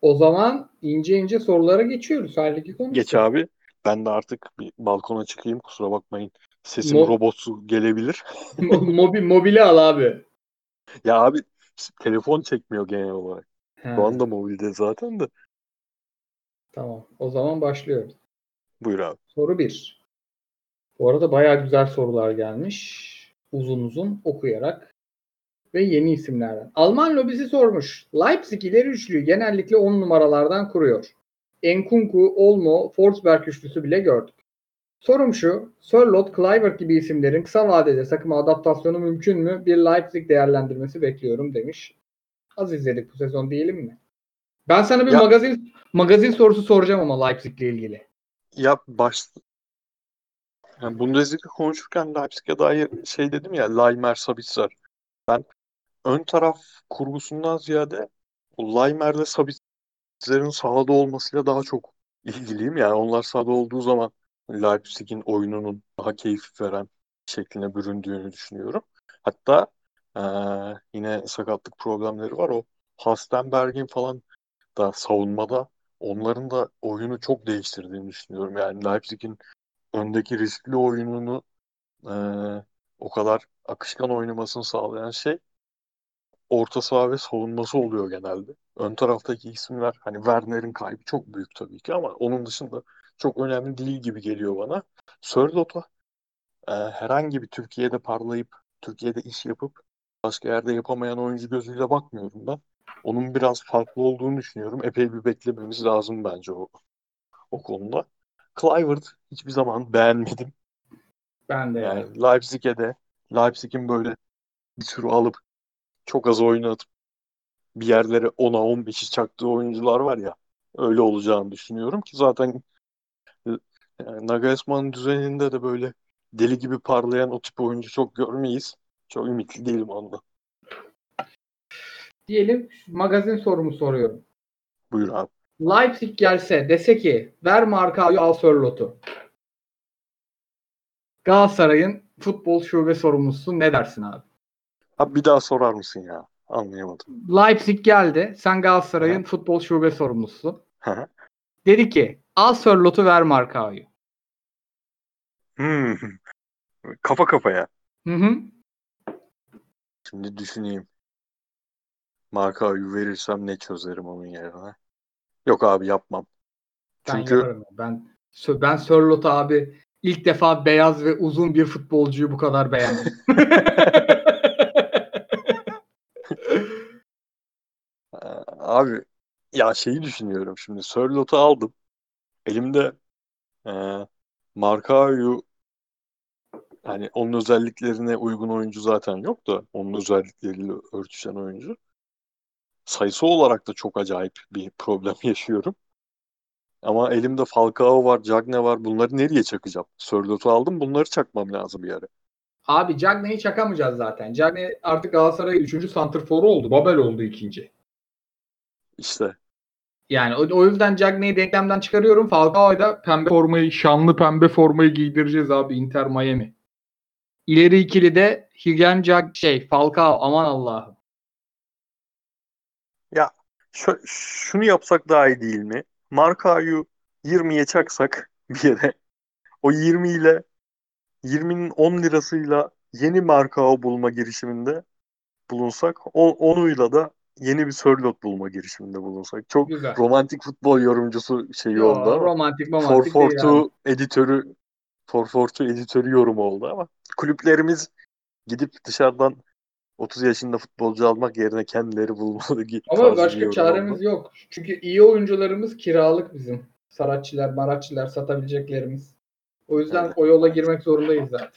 O zaman ince ince sorulara geçiyoruz. Halbuki konuşacağız. Geç abi. Ben de artık bir balkona çıkayım. Kusura bakmayın. Sesim Mo- robotsu gelebilir. Mo- mobil, mobili al abi. Ya abi telefon çekmiyor genel olarak. Ha, Şu anda mobilde zaten de. Tamam. O zaman başlıyoruz. Buyur abi. Soru 1. Bu arada bayağı güzel sorular gelmiş. Uzun uzun okuyarak ve yeni isimlerden. Alman lobisi sormuş. Leipzig ileri üçlüyü genellikle 10 numaralardan kuruyor. Enkunku, Olmo, Forsberg üçlüsü bile gördük. Sorum şu. Sörloth, Kluivert gibi isimlerin kısa vadede takıma adaptasyonu mümkün mü? Bir Leipzig değerlendirmesi bekliyorum demiş. Az izledik bu sezon diyelim mi? Ben sana bir Ya- magazin magazin sorusu soracağım ama Leipzig'le ilgili. Ya baş Yani Bundesliga konuşurken Leipzig'e dair şey dedim ya Laimer Sabitzer. Ben ön taraf kurgusundan ziyade o Laimer'le Sabitzer'in sahada olmasıyla daha çok ilgiliyim. Yani onlar sahada olduğu zaman Leipzig'in oyununun daha keyif veren şekline büründüğünü düşünüyorum. Hatta eee, yine sakatlık problemleri var. O Hastenberg'in falan da savunmada onların da oyunu çok değiştirdiğini düşünüyorum. Yani Leipzig'in öndeki riskli oyununu eee, o kadar akışkan oynamasını sağlayan şey orta saha ve savunması oluyor genelde. Ön taraftaki isimler hani Werner'in kaybı çok büyük tabii ki ama onun dışında çok önemli değil gibi geliyor bana. Sörlot'a e, herhangi bir Türkiye'de parlayıp Türkiye'de iş yapıp başka yerde yapamayan oyuncu gözüyle bakmıyorum ben. Onun biraz farklı olduğunu düşünüyorum. Epey bir beklememiz lazım bence o, o konuda. Kluivert hiçbir zaman beğenmedim. Ben de yani. Yani Leipzig'e de Leipzig'in böyle bir sürü alıp çok az oynatıp bir yerlere 10'a 15'i çaktığı oyuncular var ya öyle olacağını düşünüyorum ki zaten yani Nagelsmann düzeninde de böyle deli gibi parlayan o tip oyuncu çok görmeyiz. Çok ümitli değilim ondan. Diyelim magazin sorumu soruyorum. Buyur abi. Leipzig gelse dese ki ver Markao'yu al Sörlot'u. Galatasaray'ın futbol şube sorumlusu ne dersin abi? Abi bir daha sorar mısın ya? Anlayamadım. Leipzig geldi. Sen Galatasaray'ın futbol şube sorumlusu. Dedi ki al Sörlot'u ver Markao'yu. Hmm. Kafa kafaya. Hı hı. Şimdi düşüneyim. Markao'yu verirsem ne çözerim onun yerine? Yok abi yapmam. Ben Çünkü yaparım. Ben ben Sörlot abi ilk defa beyaz ve uzun bir futbolcuyu bu kadar beğendim. Ee, Abi ya şeyi düşünüyorum şimdi. Sörlot'u aldım. Elimde e, Markao'yu hani onun özelliklerine uygun oyuncu zaten yok da onun özellikleriyle örtüşen oyuncu. Sayısı olarak da çok acayip bir problem yaşıyorum. Ama elimde Falcao var, Cagne var. Bunları nereye çakacağım? Sörlot'u aldım. Bunları çakmam lazım bir yere. Abi Cagney'i çakamayacağız zaten. Cagney artık Galatasaray'ın 3. santrforu oldu. Babel oldu ikinci. İşte Yani o, o yüzden Cagney'i denklemden çıkarıyorum. Falcao'ya da pembe formayı, şanlı pembe formayı giydireceğiz abi Inter Miami. İleri ikili de Higen Cag şey Falcao aman Allah'ım. Şu, şunu yapsak daha iyi değil mi? Markao'yu 20'ye çaksak bir yere. O 20 ile 20'nin 10 lirasıyla yeni Markao bulma girişiminde bulunsak. O, onuyla da yeni bir Sörlot bulma girişiminde bulunsak. Çok Güzel. romantik futbol yorumcusu şeyi Yo, oldu ama. romantik romantik For değil Fortu abi. editörü For Fortu editörü yorumu oldu ama kulüplerimiz gidip dışarıdan 30 yaşında futbolcu almak yerine kendileri bulmalı gibi Ama başka çaremiz oldu. yok. Çünkü iyi oyuncularımız kiralık bizim. Saratçılar, maratçılar satabileceklerimiz. O yüzden Evet. o yola girmek zorundayız zaten.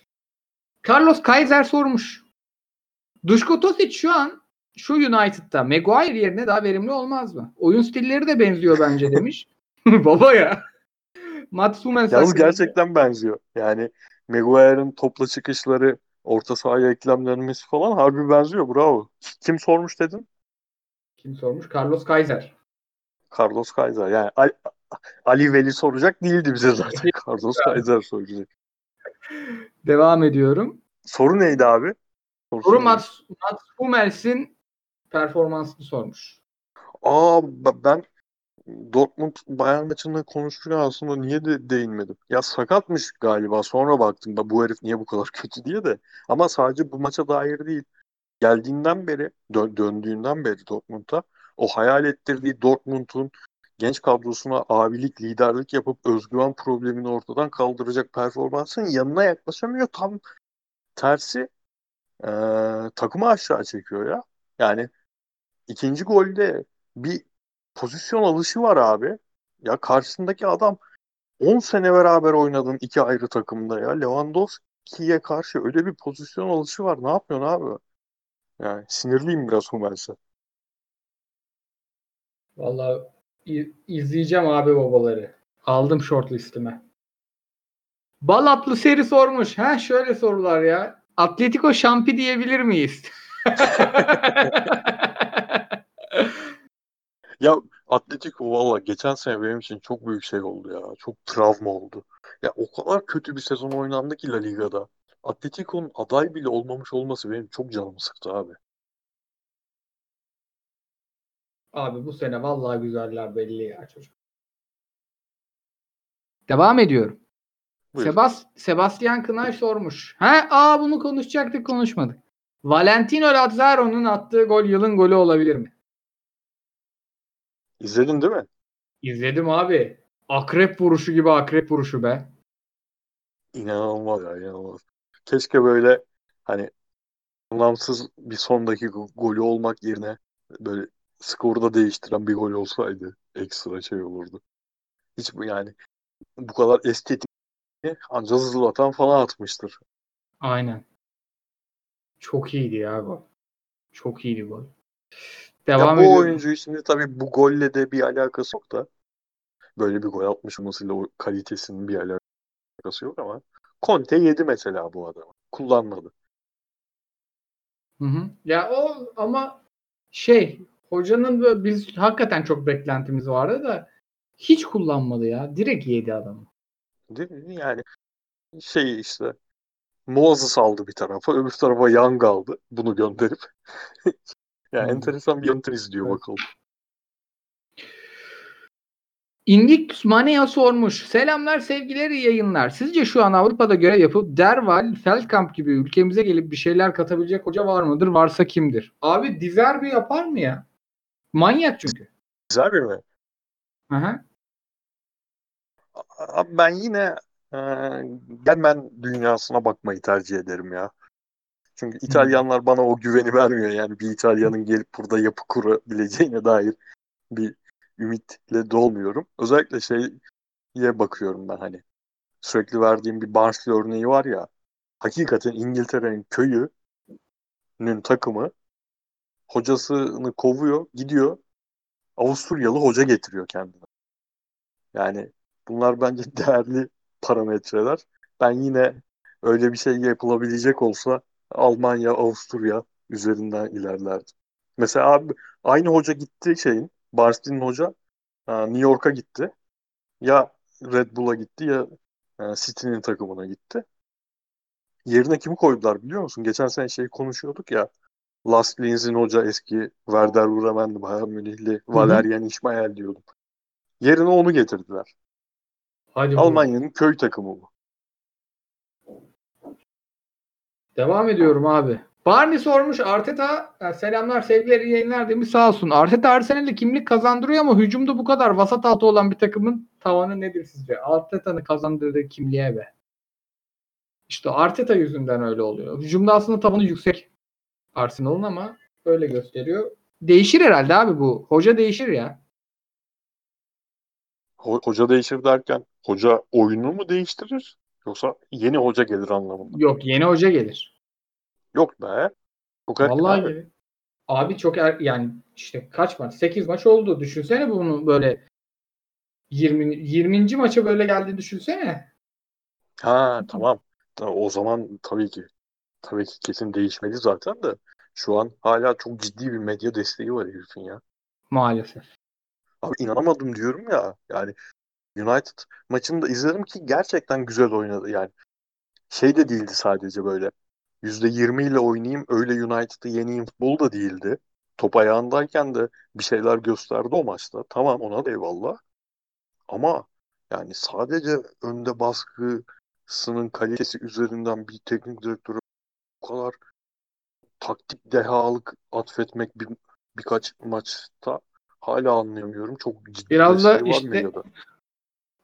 Carlos Kaiser sormuş. Duško Tosic şu an şu United'da Maguire yerine daha verimli olmaz mı? Oyun stilleri de benziyor bence demiş. Baba ya. Mats Hummels Yalnız gerçekten benziyor. Yani Maguire'ın topla çıkışları, orta sahaya eklemlenmesi falan harbi benziyor. Bravo. Kim sormuş dedin? Kim sormuş? Carlos Kaiser. Carlos Kaiser. Yani Ali, Ali Veli soracak değildi bize zaten. Carlos Kaiser soracak. Devam ediyorum. Soru neydi abi? Soru neydi? Mats, Mats Hummels'in performansını sormuş. Aa ben Dortmund Bayern maçında konuşurken aslında niye de değinmedim? Ya sakatmış galiba. Sonra baktım da bu herif niye bu kadar kötü diye de. Ama sadece bu maça dair değil. Geldiğinden beri, dö- döndüğünden beri Dortmund'a o hayal ettirdiği Dortmund'un genç kadrosuna abilik, liderlik yapıp özgüven problemini ortadan kaldıracak performansın yanına yaklaşamıyor. Tam tersi eee takımı aşağı çekiyor ya. Yani ikinci golde bir pozisyon alışı var abi. Ya karşısındaki adam 10 sene beraber oynadın iki ayrı takımda ya. Lewandowski'ye karşı öyle bir pozisyon alışı var. Ne yapıyorsun abi? Yani sinirliyim biraz Hummels'e. Vallahi i- izleyeceğim abi babaları. Aldım short listime. Balatlı seri sormuş. Ha şöyle sorular ya. Atletico şampi diyebilir miyiz? Ya Atletico valla geçen sene benim için çok büyük şey oldu ya. Çok travma oldu. Ya o kadar kötü bir sezon oynandı ki La Liga'da. Atletico'nun aday bile olmamış olması benim çok canımı sıktı abi. Abi bu sene vallahi güzeller belli ya çocuk. Devam ediyorum. Buyur. Sebas Sebastian Kınay sormuş. Ha, aa bunu konuşacaktık konuşmadık. Valentino Lazzaro'nun attığı gol yılın golü olabilir mi? İzledin değil mi? İzledim abi. Akrep vuruşu gibi akrep vuruşu be. İnanılmaz ya inanılmaz. Keşke böyle hani anlamsız bir son dakika golü olmak yerine böyle skoru da değiştiren bir gol olsaydı ekstra şey olurdu. Hiç bu yani bu kadar estetik ancak Zlatan falan atmıştır. Aynen. Çok iyiydi ya gol. Çok iyiydi gol. Ya Devam bu ediyorum. oyuncuyu şimdi tabii bu golle de bir alakası yok da böyle bir gol atmış olmasıyla o kalitesinin bir alakası yok ama Conte yedi mesela bu adamı. Kullanmadı. Hı hı. Ya o ama şey hocanın böyle biz hakikaten çok beklentimiz vardı da hiç kullanmadı ya. Direkt yedi adamı. Değil mi? Yani şey işte Moses aldı bir tarafa, öbür tarafa Young aldı. Bunu gönderip. yani enteresan bir yöntem izliyor bakalım. Invictus Mania sormuş. Selamlar, sevgiler, iyi yayınlar. Sizce şu an Avrupa'da görev yapıp Derval, Feldkamp gibi ülkemize gelip bir şeyler katabilecek hoca var mıdır? Varsa kimdir? Abi Dizerbi yapar mı ya? Manyak çünkü. Güzel bir mi? Hı hı. Abi ben yine e, Germen dünyasına bakmayı tercih ederim ya. Çünkü İtalyanlar bana o güveni vermiyor. Yani bir İtalyanın gelip burada yapı kurabileceğine dair bir ümitle dolmuyorum. Özellikle şeye bakıyorum ben hani. Sürekli verdiğim bir Barnsley örneği var ya. Hakikaten İngiltere'nin köyünün takımı hocasını kovuyor, gidiyor. Avusturyalı hoca getiriyor kendine. Yani bunlar bence değerli parametreler. Ben yine öyle bir şey yapılabilecek olsa Almanya, Avusturya üzerinden ilerlerdim. Mesela abi aynı hoca gitti şeyin, Barnsley'nin hoca e, New York'a gitti. Ya Red Bull'a gitti ya e, City'nin takımına gitti. Yerine kimi koydular biliyor musun? Geçen sene şey konuşuyorduk ya. Last Linz'in hoca eski Werder Bremen'di, Bayern Münihli Valerian İsmail diyordum. Yerine onu getirdiler. Hadi. Almanya'nın köy takımı bu. Devam ediyorum abi. Barney sormuş Arteta ya selamlar sevgiler iyi yayınlar demiş sağ olsun. Arteta Arsenal'e kimlik kazandırıyor ama hücumda bu kadar vasat altı olan bir takımın tavanı nedir sizce? Arteta'nın kazandırdığı kimliğe be. İşte Arteta yüzünden öyle oluyor. Hücumda aslında tavanı yüksek Arsenal'ın ama öyle gösteriyor. Değişir herhalde abi bu. Hoca değişir ya. Ho- hoca değişir derken hoca oyunu mu değiştirir yoksa yeni hoca gelir anlamında? Yok yeni hoca gelir. Yok be. Çok erken Vallahi abi. Abi çok er, yani işte kaç maç? 8 maç oldu. Düşünsene bunu böyle 20 20. maça böyle geldi düşünsene. Ha tamam. Ta- O zaman tabii ki tabii ki kesin değişmeli zaten de şu an hala çok ciddi bir medya desteği var herifin ya. Maalesef. Abi inanamadım diyorum ya. Yani United maçını da izledim ki gerçekten güzel oynadı. Yani şey de değildi sadece böyle %20 ile oynayayım öyle United'ı yeneyim futbolu da değildi. Top ayağındayken de bir şeyler gösterdi o maçta. Tamam ona da eyvallah. Ama yani sadece önde baskısının kalitesi üzerinden bir teknik direktörü bu kadar taktik dehalık atfetmek bir, birkaç maçta hala anlayamıyorum. Çok ciddi Biraz da desteği var işte- medyada.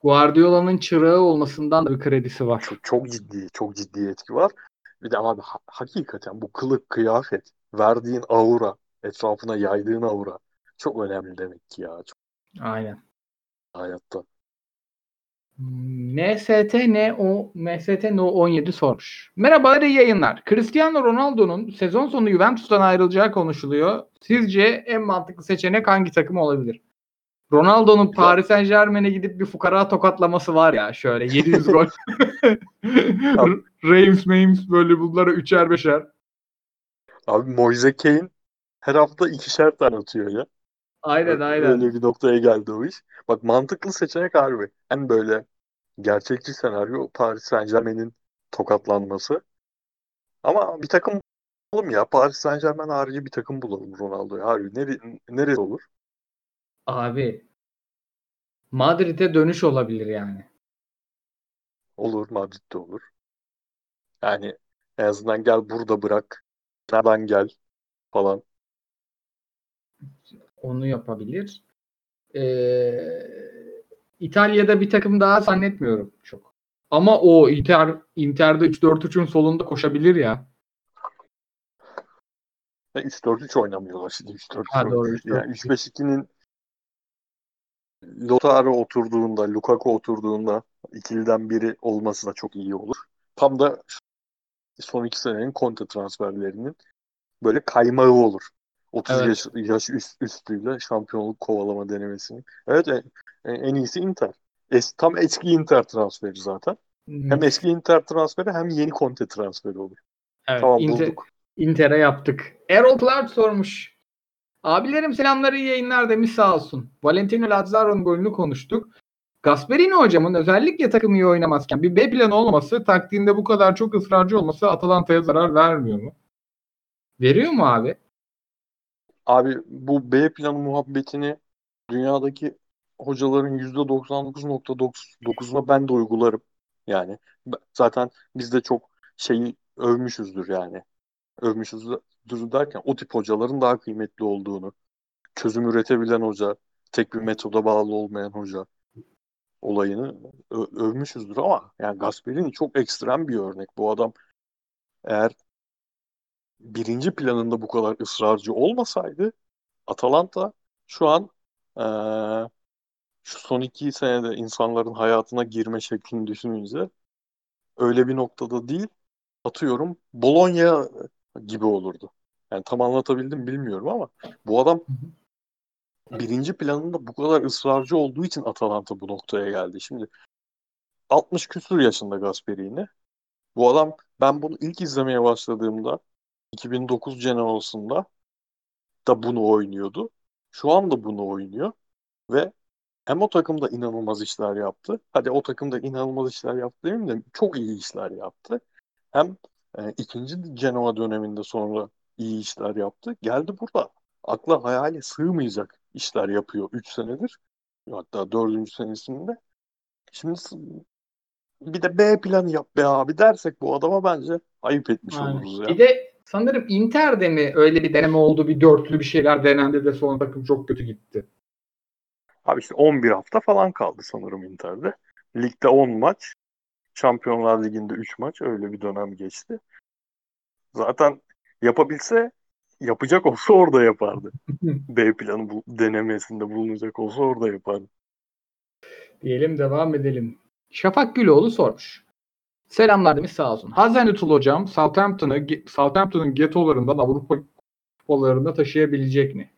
Guardiola'nın çırağı olmasından da bir kredisi var. Çok, çok ciddi, çok ciddi etki var. Bir de abi ha- hakikaten bu kılık kıyafet, verdiğin aura, etrafına yaydığın aura çok önemli demek ki ya çok Aynen. hayatta. MST NO MST No 17 sormuş. Merhaba iyi yayınlar. Cristiano Ronaldo'nun sezon sonu Juventus'tan ayrılacağı konuşuluyor. Sizce en mantıklı seçenek hangi takım olabilir? Ronaldo'nun Paris Saint Germain'e gidip bir fukara tokatlaması var ya şöyle 700 gol. Reims Reims böyle bunlara üçer beşer. Abi Moise Kean her hafta ikişer tane atıyor ya. Aynen aynen. Öyle bir noktaya geldi o iş. Bak mantıklı seçenek harbi. Hem böyle gerçekçi senaryo Paris Saint Germain'in tokatlanması. Ama bir takım bulalım ya. Paris Saint Germain harici bir takım bulalım Ronaldo'ya. Harbi nere, neresi olur? Abi Madrid'e dönüş olabilir yani. Olur Madrid'de olur. Yani en azından gel burada bırak. Nereden gel falan. Onu yapabilir. Ee, İtalya'da bir takım daha zannetmiyorum çok. Ama o Inter Inter'de 3-4-3'ün solunda koşabilir ya. 3-4-3 oynamıyorlar şimdi 3-4-3. Ha, doğru, 3-4-3. Yani 3-5-2'nin Lautaro oturduğunda, Lukaku oturduğunda ikiliden biri olması da çok iyi olur. Tam da son iki senenin Conte transferlerinin böyle kaymağı olur. 30 Evet. yaş, yaş üst, üstüyle şampiyonluk kovalama denemesini. Evet en, en iyisi Inter. Es, tam eski Inter transferi zaten. Hem eski Inter transferi hem yeni Conte transferi olur. Evet, Tamam Inter- bulduk. Inter'e yaptık. Errol Clark sormuş. Abilerim selamları iyi yayınlar demiş sağ olsun. Valentino Lazzaro'nun golünü konuştuk. Gasperini hocamın özellikle takım iyi oynamazken bir B planı olmaması taktiğinde bu kadar çok ısrarcı olması Atalanta'ya zarar vermiyor mu? Veriyor mu abi? Abi bu B planı muhabbetini dünyadaki hocaların %99.9'una ben de uygularım. Yani zaten biz de çok şeyi övmüşüzdür yani. Övmüşüzdür derken o tip hocaların daha kıymetli olduğunu, çözüm üretebilen hoca, tek bir metoda bağlı olmayan hoca olayını ö- övmüşüzdür ama yani Gasperini çok ekstrem bir örnek. Bu adam eğer birinci planında bu kadar ısrarcı olmasaydı Atalanta şu an eee, şu son iki senede insanların hayatına girme şeklini düşününce öyle bir noktada değil atıyorum Bologna gibi olurdu. Yani tam anlatabildim mi bilmiyorum ama bu adam birinci planında bu kadar ısrarcı olduğu için Atalanta bu noktaya geldi. Şimdi 60 küsur yaşında Gasperini. Bu adam ben bunu ilk izlemeye başladığımda 2009 Genoa'sında da bunu oynuyordu. Şu anda bunu oynuyor ve hem o takımda inanılmaz işler yaptı. Hadi o takımda inanılmaz işler yaptı demeyeyim de çok iyi işler yaptı. Hem e, ikinci Genoa döneminde sonra iyi işler yaptı. Geldi burada akla hayale sığmayacak işler yapıyor 3 senedir. Hatta 4. senesinde. Şimdi bir de B planı yap be abi dersek bu adama bence ayıp etmiş Aynen. oluruz ya. Bir de sanırım Inter'de mi öyle bir deneme oldu bir dörtlü bir şeyler denendi de sonra takım çok kötü gitti. Abi işte 11 hafta falan kaldı sanırım Inter'de. Ligde 10 maç. Şampiyonlar Ligi'nde 3 maç. Öyle bir dönem geçti. Zaten yapabilse yapacak olsa orada yapardı. B planı bu denemesinde bulunacak olsa orada yapardı. Diyelim devam edelim. Şafak Güloğlu sormuş. Selamlar demiş sağ olsun. Hazenutul hocam Southampton'ı Southampton'ın getolarından Avrupa kupalarında taşıyabilecek mi?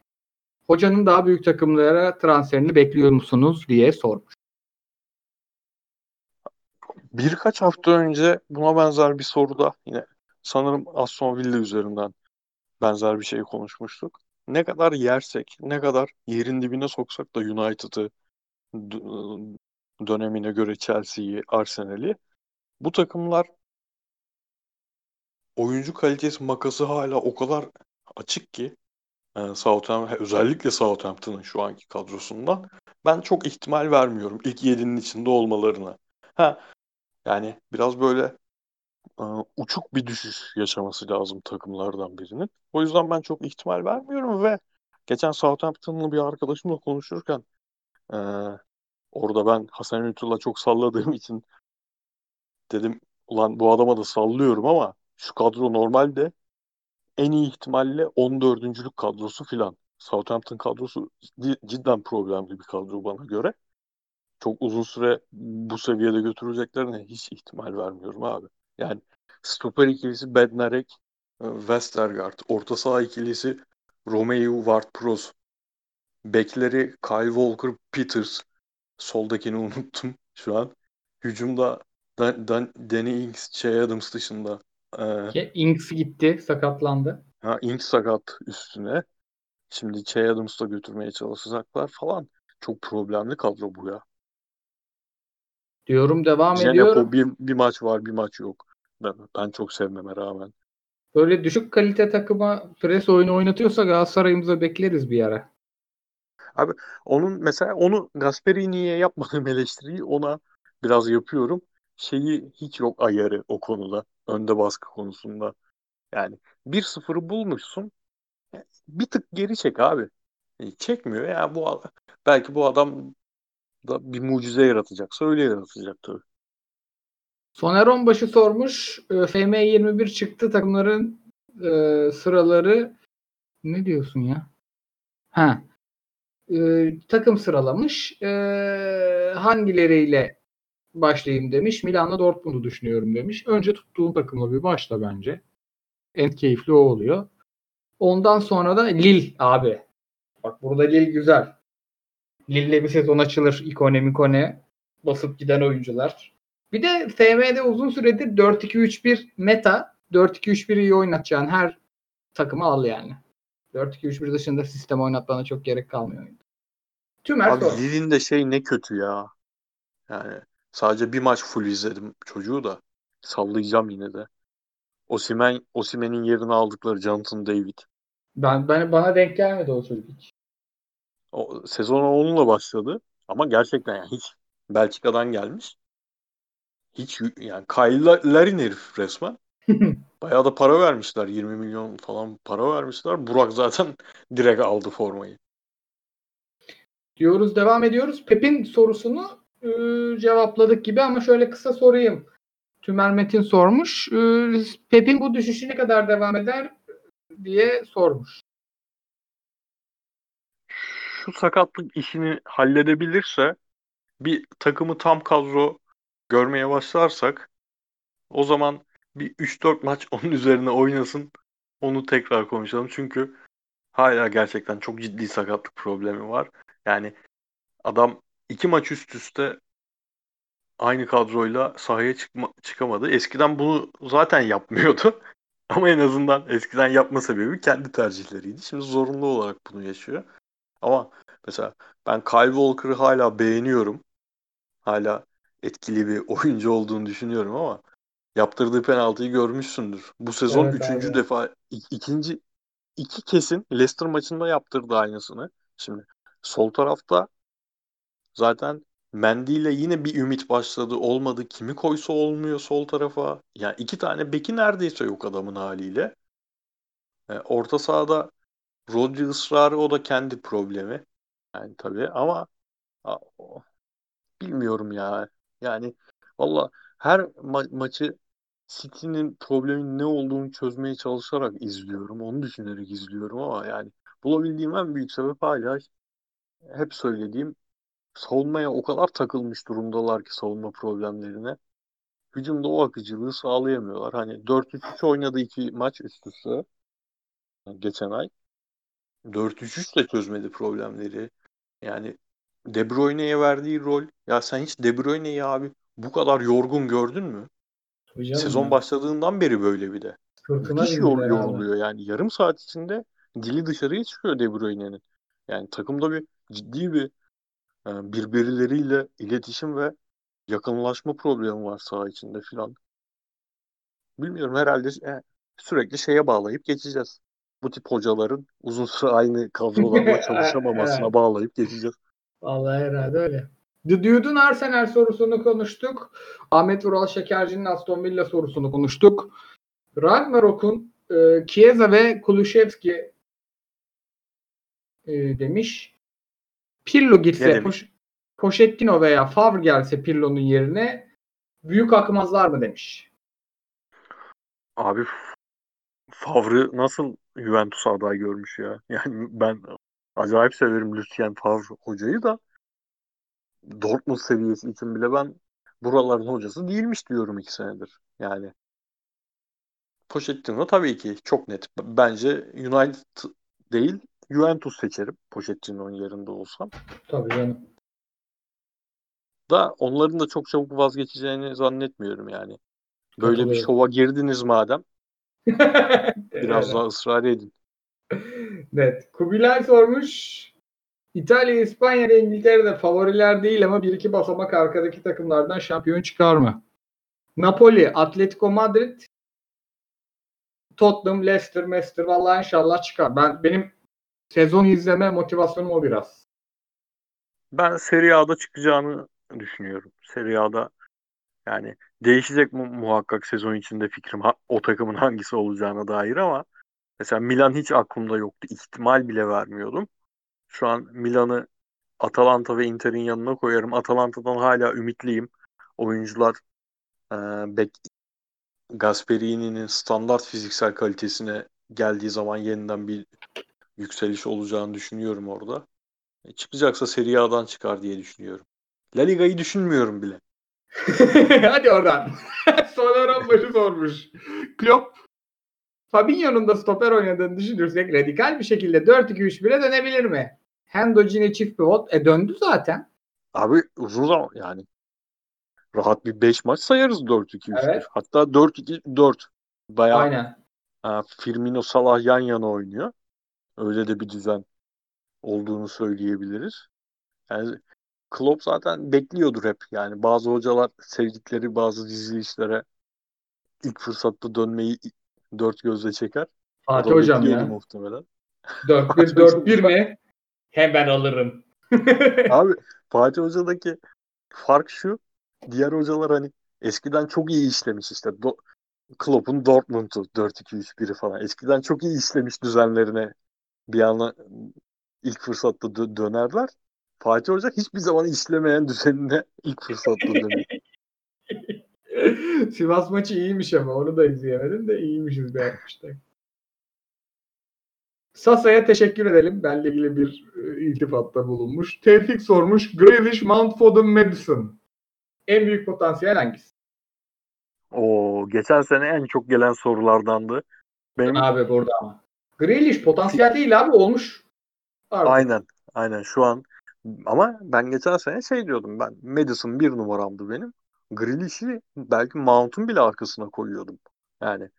Hocanın daha büyük takımlara transferini bekliyor musunuz diye sormuş. Birkaç hafta önce buna benzer bir soruda yine sanırım Aston Villa üzerinden benzer bir şey konuşmuştuk. Ne kadar yersek, ne kadar yerin dibine soksak da United'ı dönemine göre Chelsea'yi, Arsenal'i bu takımlar oyuncu kalitesi makası hala o kadar açık ki e, Southampton, özellikle Southampton'ın şu anki kadrosundan ben çok ihtimal vermiyorum ilk yedinin içinde olmalarına. Ha, yani biraz böyle e, uçuk bir düşüş yaşaması lazım takımlardan birinin. O yüzden ben çok ihtimal vermiyorum ve geçen Southampton'lı bir arkadaşımla konuşurken e, orada ben Hasan Ünlü'yle çok salladığım için dedim ulan bu adama da sallıyorum ama şu kadro normalde en iyi ihtimalle 14. kadrosu filan. Southampton kadrosu cidden problemli bir kadro bana göre. Çok uzun süre bu seviyede götüreceklerine hiç ihtimal vermiyorum abi. Yani stoper ikilisi Bednarek, e, Westergaard. Orta saha ikilisi Romeo Ward-Prowse. Bekleri Kyle Walker Peters. Soldakini unuttum şu an. Hücumda Dan, Dan, Danny Ings, Shea Adams dışında. Ee, Ings gitti, sakatlandı. ha, Ings sakat üstüne. Şimdi Shea Adams'ı da götürmeye çalışacaklar falan. Çok problemli kadro bu ya. Diyorum devam Jenepo ediyorum. bir, bir maç var bir maç yok. Ben, ben çok sevmeme rağmen. Böyle düşük kalite takıma pres oyunu oynatıyorsa Galatasaray'ımıza bekleriz bir ara. Onun mesela onu Gasperini'ye yapmadığım eleştiriyi ona biraz yapıyorum. Şeyi hiç yok ayarı o konuda. Önde baskı konusunda. Yani 1-0'ı bulmuşsun. Bir tık geri çek abi. E, Çekmiyor ya bu a- belki bu adam da bir mucize yaratacaksa öyle yaratacak tabii. Soner Onbaşı sormuş. e, FM21 çıktı takımların e, sıraları ne diyorsun ya? Ha. E, takım sıralamış. E, hangileriyle başlayayım demiş. Milan'la Dortmund'u düşünüyorum demiş. Önce tuttuğun takımla bir başla bence. En keyifli o oluyor. Ondan sonra da Lille abi. Bak burada Lille güzel. Lille'le bir sezon açılır. İkone mikone basıp giden oyuncular. Bir de FM'de uzun süredir 4-2-3-1 meta. 4-2-3-1'i iyi oynatacağın her takımı al yani. 4-2-3-1 dışında sistem oynatmana çok gerek kalmıyor. Tümer Abi sor. Lille'in de şey ne kötü ya. Yani sadece bir maç full izledim çocuğu da. Sallayacağım yine de. Osimhen, Osimhen'in yerini aldıkları Jonathan David. Ben, ben bana denk gelmedi o çocuk hiç. O, sezona onunla başladı. Ama gerçekten yani hiç Belçika'dan gelmiş. Hiç yani Kyle Larin herif resmen. Bayağı da para vermişler. 20 milyon falan para vermişler. Burak zaten direkt aldı formayı. diyoruz devam ediyoruz. Pep'in sorusunu e, cevapladık gibi ama şöyle kısa sorayım. Tümer Metin sormuş. E, Pep'in bu düşüşü ne kadar devam eder diye sormuş. Şu sakatlık işini halledebilirse bir takımı tam kadro görmeye başlarsak o zaman bir 3-4 maç onun üzerine oynasın. Onu tekrar konuşalım. Çünkü hala gerçekten çok ciddi sakatlık problemi var. Yani adam iki maç üst üste aynı kadroyla sahaya çıkma, çıkamadı. Eskiden bunu zaten yapmıyordu. Ama en azından eskiden yapma sebebi kendi tercihleriydi. Şimdi zorunlu olarak bunu yaşıyor. Ama mesela ben Kyle Walker'ı hala beğeniyorum. Hala etkili bir oyuncu olduğunu düşünüyorum ama yaptırdığı penaltıyı görmüşsündür. Bu sezon Evet üçüncü abi. defa ik- ikinci iki kesin Leicester maçında yaptırdı aynısını. Şimdi sol tarafta zaten Mendy ile yine bir ümit başladı. Olmadı. Kimi koysa olmuyor sol tarafa. Yani iki tane beki neredeyse yok adamın haliyle. E, orta sahada Rodri ısrarı o da kendi problemi. Yani tabii ama a- o- bilmiyorum ya. Yani valla her ma- maçı City'nin problemin ne olduğunu çözmeye çalışarak izliyorum. Onu düşünerek izliyorum ama yani bulabildiğim en büyük sebep hala hep söylediğim savunmaya o kadar takılmış durumdalar ki savunma problemlerine. Hücumda o akıcılığı sağlayamıyorlar. Hani 4-3-3 oynadı iki maç üst üste geçen ay. 4-3-3 de çözmedi problemleri. Yani De Bruyne'ye verdiği rol. Ya sen hiç De Bruyne'yi abi bu kadar yorgun gördün mü? Canım Sezon ya. başladığından beri böyle bir de. Sırtına Müthiş yor- yoruluyor yani. Yarım saat içinde dili dışarıya çıkıyor De Bruyne'nin. Yani takımda bir ciddi bir e, birbirleriyle iletişim ve yakınlaşma problemi var saha içinde filan. Bilmiyorum herhalde e, sürekli şeye bağlayıp geçeceğiz. Bu tip hocaların uzun süre aynı kadrolarla çalışamamasına bağlayıp geçeceğiz. Vallahi herhalde öyle. Dude'un Arsenal sorusunu konuştuk. Ahmet Vural Şekerci'nin Aston Villa sorusunu konuştuk. Ragnarok'un e, Chiesa ve Kulusevski e, demiş. Pirlo Ne gitse, demiş? Poş- Pochettino veya Favre gelse Pirlo'nun yerine büyük akmazlar mı demiş. Abi Favre nasıl Juventus aday görmüş ya. Yani ben acayip severim Lucien Favre hocayı da Dortmund seviyesi için bile ben buraların hocası değilmiş diyorum iki senedir. Yani Pochettino tabii ki çok net. Bence United değil Juventus seçerim. Pochettino'nun yerinde olsam. Tabii canım. Da onların da çok çabuk vazgeçeceğini zannetmiyorum yani. Böyle bir Katılıyorum. şova girdiniz madem biraz daha ısrar edin. Evet. Kubilay sormuş. İtalya, İspanya ve İngiltere'de favoriler değil ama bir iki basamak arkadaki takımlardan şampiyon çıkar mı? Napoli, Atletico Madrid, Tottenham, Leicester, Leicester vallahi inşallah çıkar. Ben benim sezon izleme motivasyonum o biraz. Ben Serie A'da çıkacağını düşünüyorum. Serie A'da yani değişecek mu muhakkak sezon içinde fikrim ha- o takımın hangisi olacağına dair ama mesela Milan hiç aklımda yoktu. İhtimal bile vermiyordum. Şu an Milan'ı Atalanta ve Inter'in yanına koyarım. Atalanta'dan hala ümitliyim. Oyuncular e, bek Gasperini'nin standart fiziksel kalitesine geldiği zaman yeniden bir yükseliş olacağını düşünüyorum orada. E, çıkacaksa Serie A'dan çıkar diye düşünüyorum. La Liga'yı düşünmüyorum bile. Hadi oradan. Soneran başı sormuş. Klopp Fabinho'nun da stoper oynadığını düşünürsek radikal bir şekilde 4-2-3-1'e dönebilir mi? Hendo Gini çift pivot. E döndü zaten. Abi uzun zaman yani rahat bir 5 maç sayarız 4-2-3-1. Evet. Hatta 4-2-4. Bayağı Aynen. e, Firmino Salah yan yana oynuyor. Öyle de bir düzen olduğunu söyleyebiliriz. Yani Klopp zaten bekliyordur hep. Yani bazı hocalar sevdikleri bazı dizilişlere ilk fırsatta dönmeyi dört gözle çeker. Fatih hocam ya. muhtemelen. 4-1-4-1 mi? Hemen alırım. Abi Fatih Hoca'daki fark şu. Diğer hocalar hani eskiden çok iyi işlemiş işte. Do- Klopp'un Dortmund'u 4-2-3-1'i falan. Eskiden çok iyi işlemiş düzenlerine bir anda ilk fırsatta dö- dönerler. Fatih Hoca hiçbir zaman işlemeyen düzenine ilk fırsatta dönüyor. Sivas maçı iyiymiş ama onu da izleyemedim de iyiymişiz be yapmışlar. Sasa'ya teşekkür edelim. Benle ilgili bir e, iltifatta bulunmuş. Tevfik sormuş. Grealish, Mount Foden, Madison. En büyük potansiyel hangisi? O geçen sene en çok gelen sorulardandı. Benim Abi burada ama. Grealish potansiyel değil abi olmuş. Artık. aynen aynen şu an ama ben geçen sene şey diyordum ben Madison bir numaramdı benim. Grealish'i belki Mount'un bile arkasına koyuyordum. Yani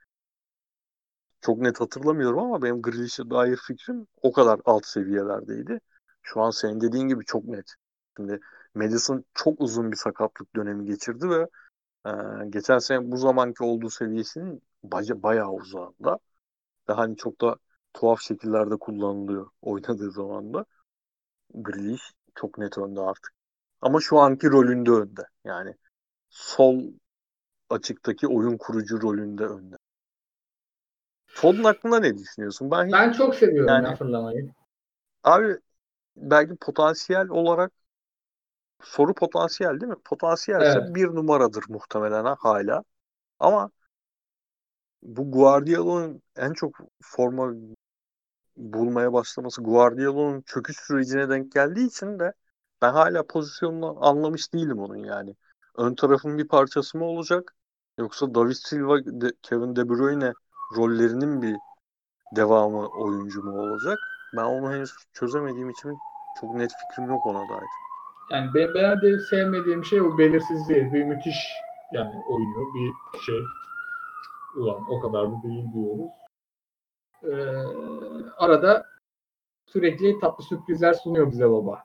çok net hatırlamıyorum ama benim Grealish'e dair fikrim o kadar alt seviyelerdeydi. Şu an senin dediğin gibi çok net. Şimdi Madison çok uzun bir sakatlık dönemi geçirdi ve e, geçen sene bu zamanki olduğu seviyesinin baya, bayağı uzağında. Ve hani çok da tuhaf şekillerde kullanılıyor oynadığı zaman da. Grealish çok net önde artık. Ama şu anki rolünde önde. Yani sol açıktaki oyun kurucu rolünde önde. Foden hakkında ne düşünüyorsun? Ben, Ben çok seviyorum Yani- ya fırlamayı. abi belki potansiyel olarak soru potansiyel değil mi? Potansiyelse Evet. bir numaradır muhtemelen ha- hala. Ama bu Guardiola'nın en çok forma bulmaya başlaması Guardiola'nın çöküş sürecine denk geldiği için de ben hala pozisyonunu anlamış değilim onun yani. Ön tarafın bir parçası mı olacak yoksa David Silva, De- Kevin De Bruyne rollerinin bir devamı oyuncu mu olacak? Ben onu henüz çözemediğim için çok net fikrim yok ona dair. Yani ben, ben de sevmediğim şey o belirsizliği. Bir müthiş yani oynuyor bir şey. Ulan o kadar da değil diyoruz. Ee, arada sürekli tatlı sürprizler sunuyor bize baba.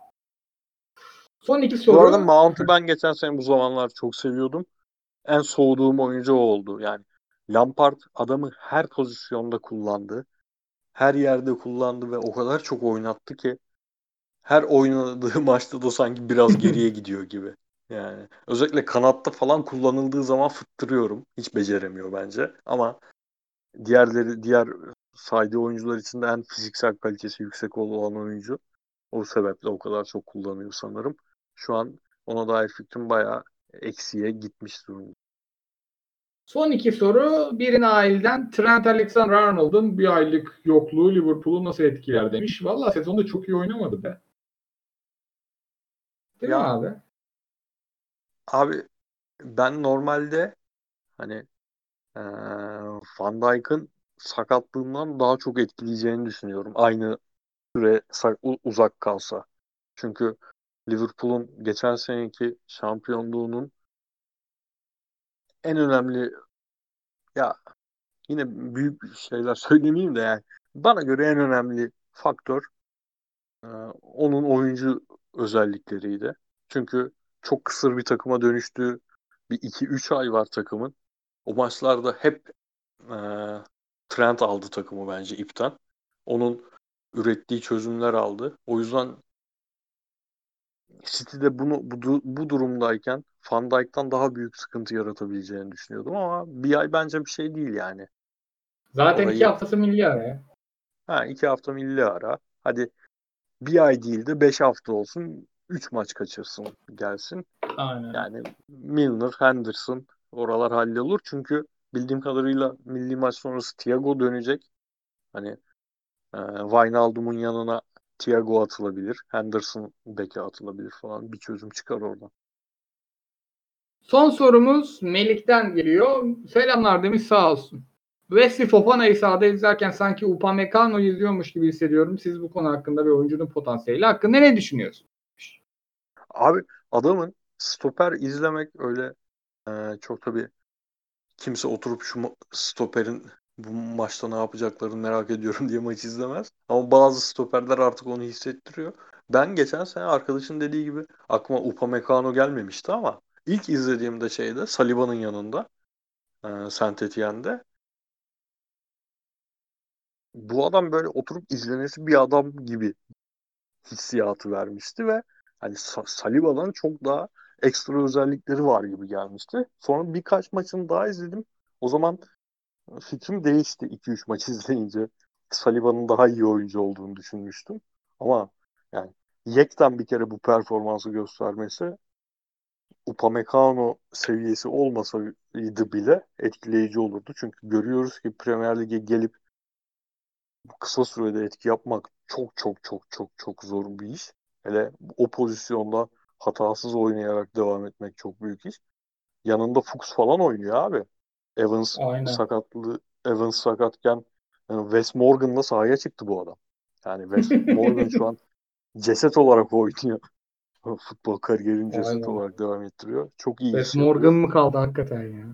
Son iki soru. Bu arada Mount'u ben geçen sene bu zamanlar çok seviyordum. En soğuduğum oyuncu o oldu. Yani Lampard adamı her pozisyonda kullandı. Her yerde kullandı ve o kadar çok oynattı ki her oynadığı maçta da sanki biraz geriye gidiyor gibi. Yani özellikle kanatta falan kullanıldığı zaman fıttırıyorum. Hiç beceremiyor bence. Ama diğerleri diğer saydığı oyuncular içinde en fiziksel kalitesi yüksek olan oyuncu. O sebeple o kadar çok kullanıyor sanırım. Şu an ona dair fikrim bayağı eksiye gitmiş durumda. Son iki soru. Birini aileden Trent Alexander-Arnold'un bir aylık yokluğu Liverpool'u nasıl etkiler demiş. Valla sezonda çok iyi oynamadı be. Değil Ya, mi abi? Abi ben normalde hani eee Van Dijk'ın sakatlığından daha çok etkileyeceğini düşünüyorum. Aynı süre uzak kalsa. Çünkü Liverpool'un geçen seneki şampiyonluğunun en önemli ya yine büyük şeyler söylemeyeyim de yani bana göre en önemli faktör e, onun oyuncu özellikleriydi. Çünkü çok kısır bir takıma dönüştüğü bir 2-3 ay var takımın. O maçlarda hep e, Trent aldı takımı bence ipten. Onun ürettiği çözümler aldı. O yüzden City'de bunu bu, bu durumdayken Van Dijk'tan daha büyük sıkıntı yaratabileceğini düşünüyordum ama bir ay bence bir şey değil yani. Zaten Orayı... iki haftası milli ara ya. Ha iki hafta milli ara. Hadi bir ay değil de beş hafta olsun. Üç maç kaçırsın gelsin. Aynen. Yani Milner, Henderson oralar hallolur. Çünkü bildiğim kadarıyla milli maç sonrası Thiago dönecek. Hani e, Wijnaldum'un yanına Thiago atılabilir. Henderson beke atılabilir falan. Bir çözüm çıkar oradan. Son sorumuz Melik'ten geliyor. Selamlar demiş sağ olsun. Wesley Fofana'yı sahada izlerken sanki Upamecano'yu izliyormuş gibi hissediyorum. Siz bu konu hakkında ve oyuncunun potansiyeli hakkında ne düşünüyorsunuz? Abi adamın stoper izlemek öyle e, çok tabii kimse oturup şu stoperin bu maçta ne yapacaklarını merak ediyorum diye maç izlemez. Ama bazı stoperler artık onu hissettiriyor. Ben geçen sene arkadaşın dediği gibi aklıma Upamecano gelmemişti ama ilk izlediğimde şeyde Saliba'nın yanında e, Saint Etienne'de bu adam böyle oturup izlenesi bir adam gibi hissiyatı vermişti ve hani Saliba'dan çok daha ekstra özellikleri var gibi gelmişti. Sonra birkaç maçını daha izledim. O zaman fikrim değişti 2-3 maç izleyince. Saliba'nın daha iyi oyuncu olduğunu düşünmüştüm. Ama yani Yek'ten bir kere bu performansı göstermesi Upamecano seviyesi olmasaydı bile etkileyici olurdu. Çünkü görüyoruz ki Premier Lig'e gelip kısa sürede etki yapmak çok çok çok çok çok zor bir iş. Hele o pozisyonda hatasız oynayarak devam etmek çok büyük iş. Yanında Fuchs falan oynuyor abi. Evans Aynen. sakatlı Evans sakatken yani Wes Morgan'la sahaya çıktı bu adam. Yani Wes Morgan şu an ceset olarak oynuyor. Futbol kariyerini ceset Aynen. olarak devam ettiriyor. Çok iyi. Wes Morgan mı kaldı hakikaten ya?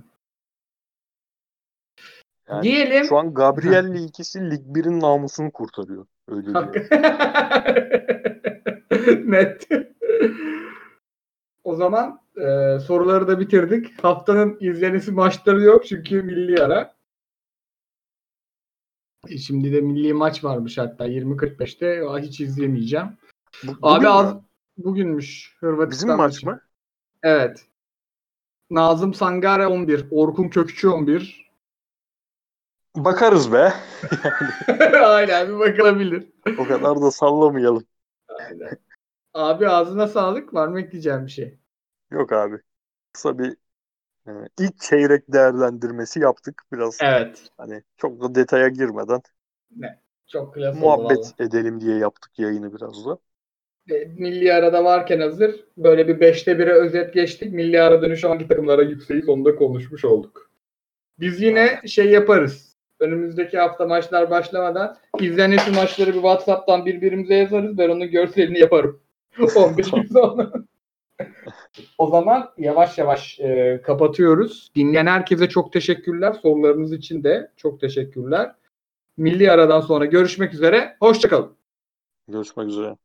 Yani Diyelim. Şu an Gabriel'le ikisi Lig 1'in namusunu kurtarıyor. Öyle diyor. Net. O zaman e, soruları da bitirdik. Haftanın izlenisi maçları yok çünkü milli ara. E, şimdi de milli maç varmış hatta 20.45'te. Hiç izlemeyeceğim. Bu, Abi az bugünmüş Hırvatistan. Bizim maç mı? Evet. Nazım Sangare 11, Orkun Kökçü 11, Bakarız be. Aynen bir bakılabilir. O kadar da sallamayalım. Aynen. Abi ağzına sağlık. Var mı ekleyeceğim bir şey? Yok abi. Kısa bir e, ilk çeyrek değerlendirmesi yaptık biraz. Evet. Hani çok da detaya girmeden. Ne? Çok klas Muhabbet edelim diye yaptık yayını biraz da. E, milli arada varken hazır böyle bir 5'te 1'e özet geçtik. Milli ara dönüşü hangi takımlara yükseğiz onu da konuşmuş olduk. Biz yine şey yaparız önümüzdeki hafta maçlar başlamadan izlenesi maçları bir WhatsApp'tan birbirimize yazarız. Ben onun görselini yaparım. 15 gün sonra. o zaman yavaş yavaş e, kapatıyoruz. Dinleyen herkese çok teşekkürler. Sorularınız için de çok teşekkürler. Milli aradan sonra görüşmek üzere. Hoşçakalın. Görüşmek üzere.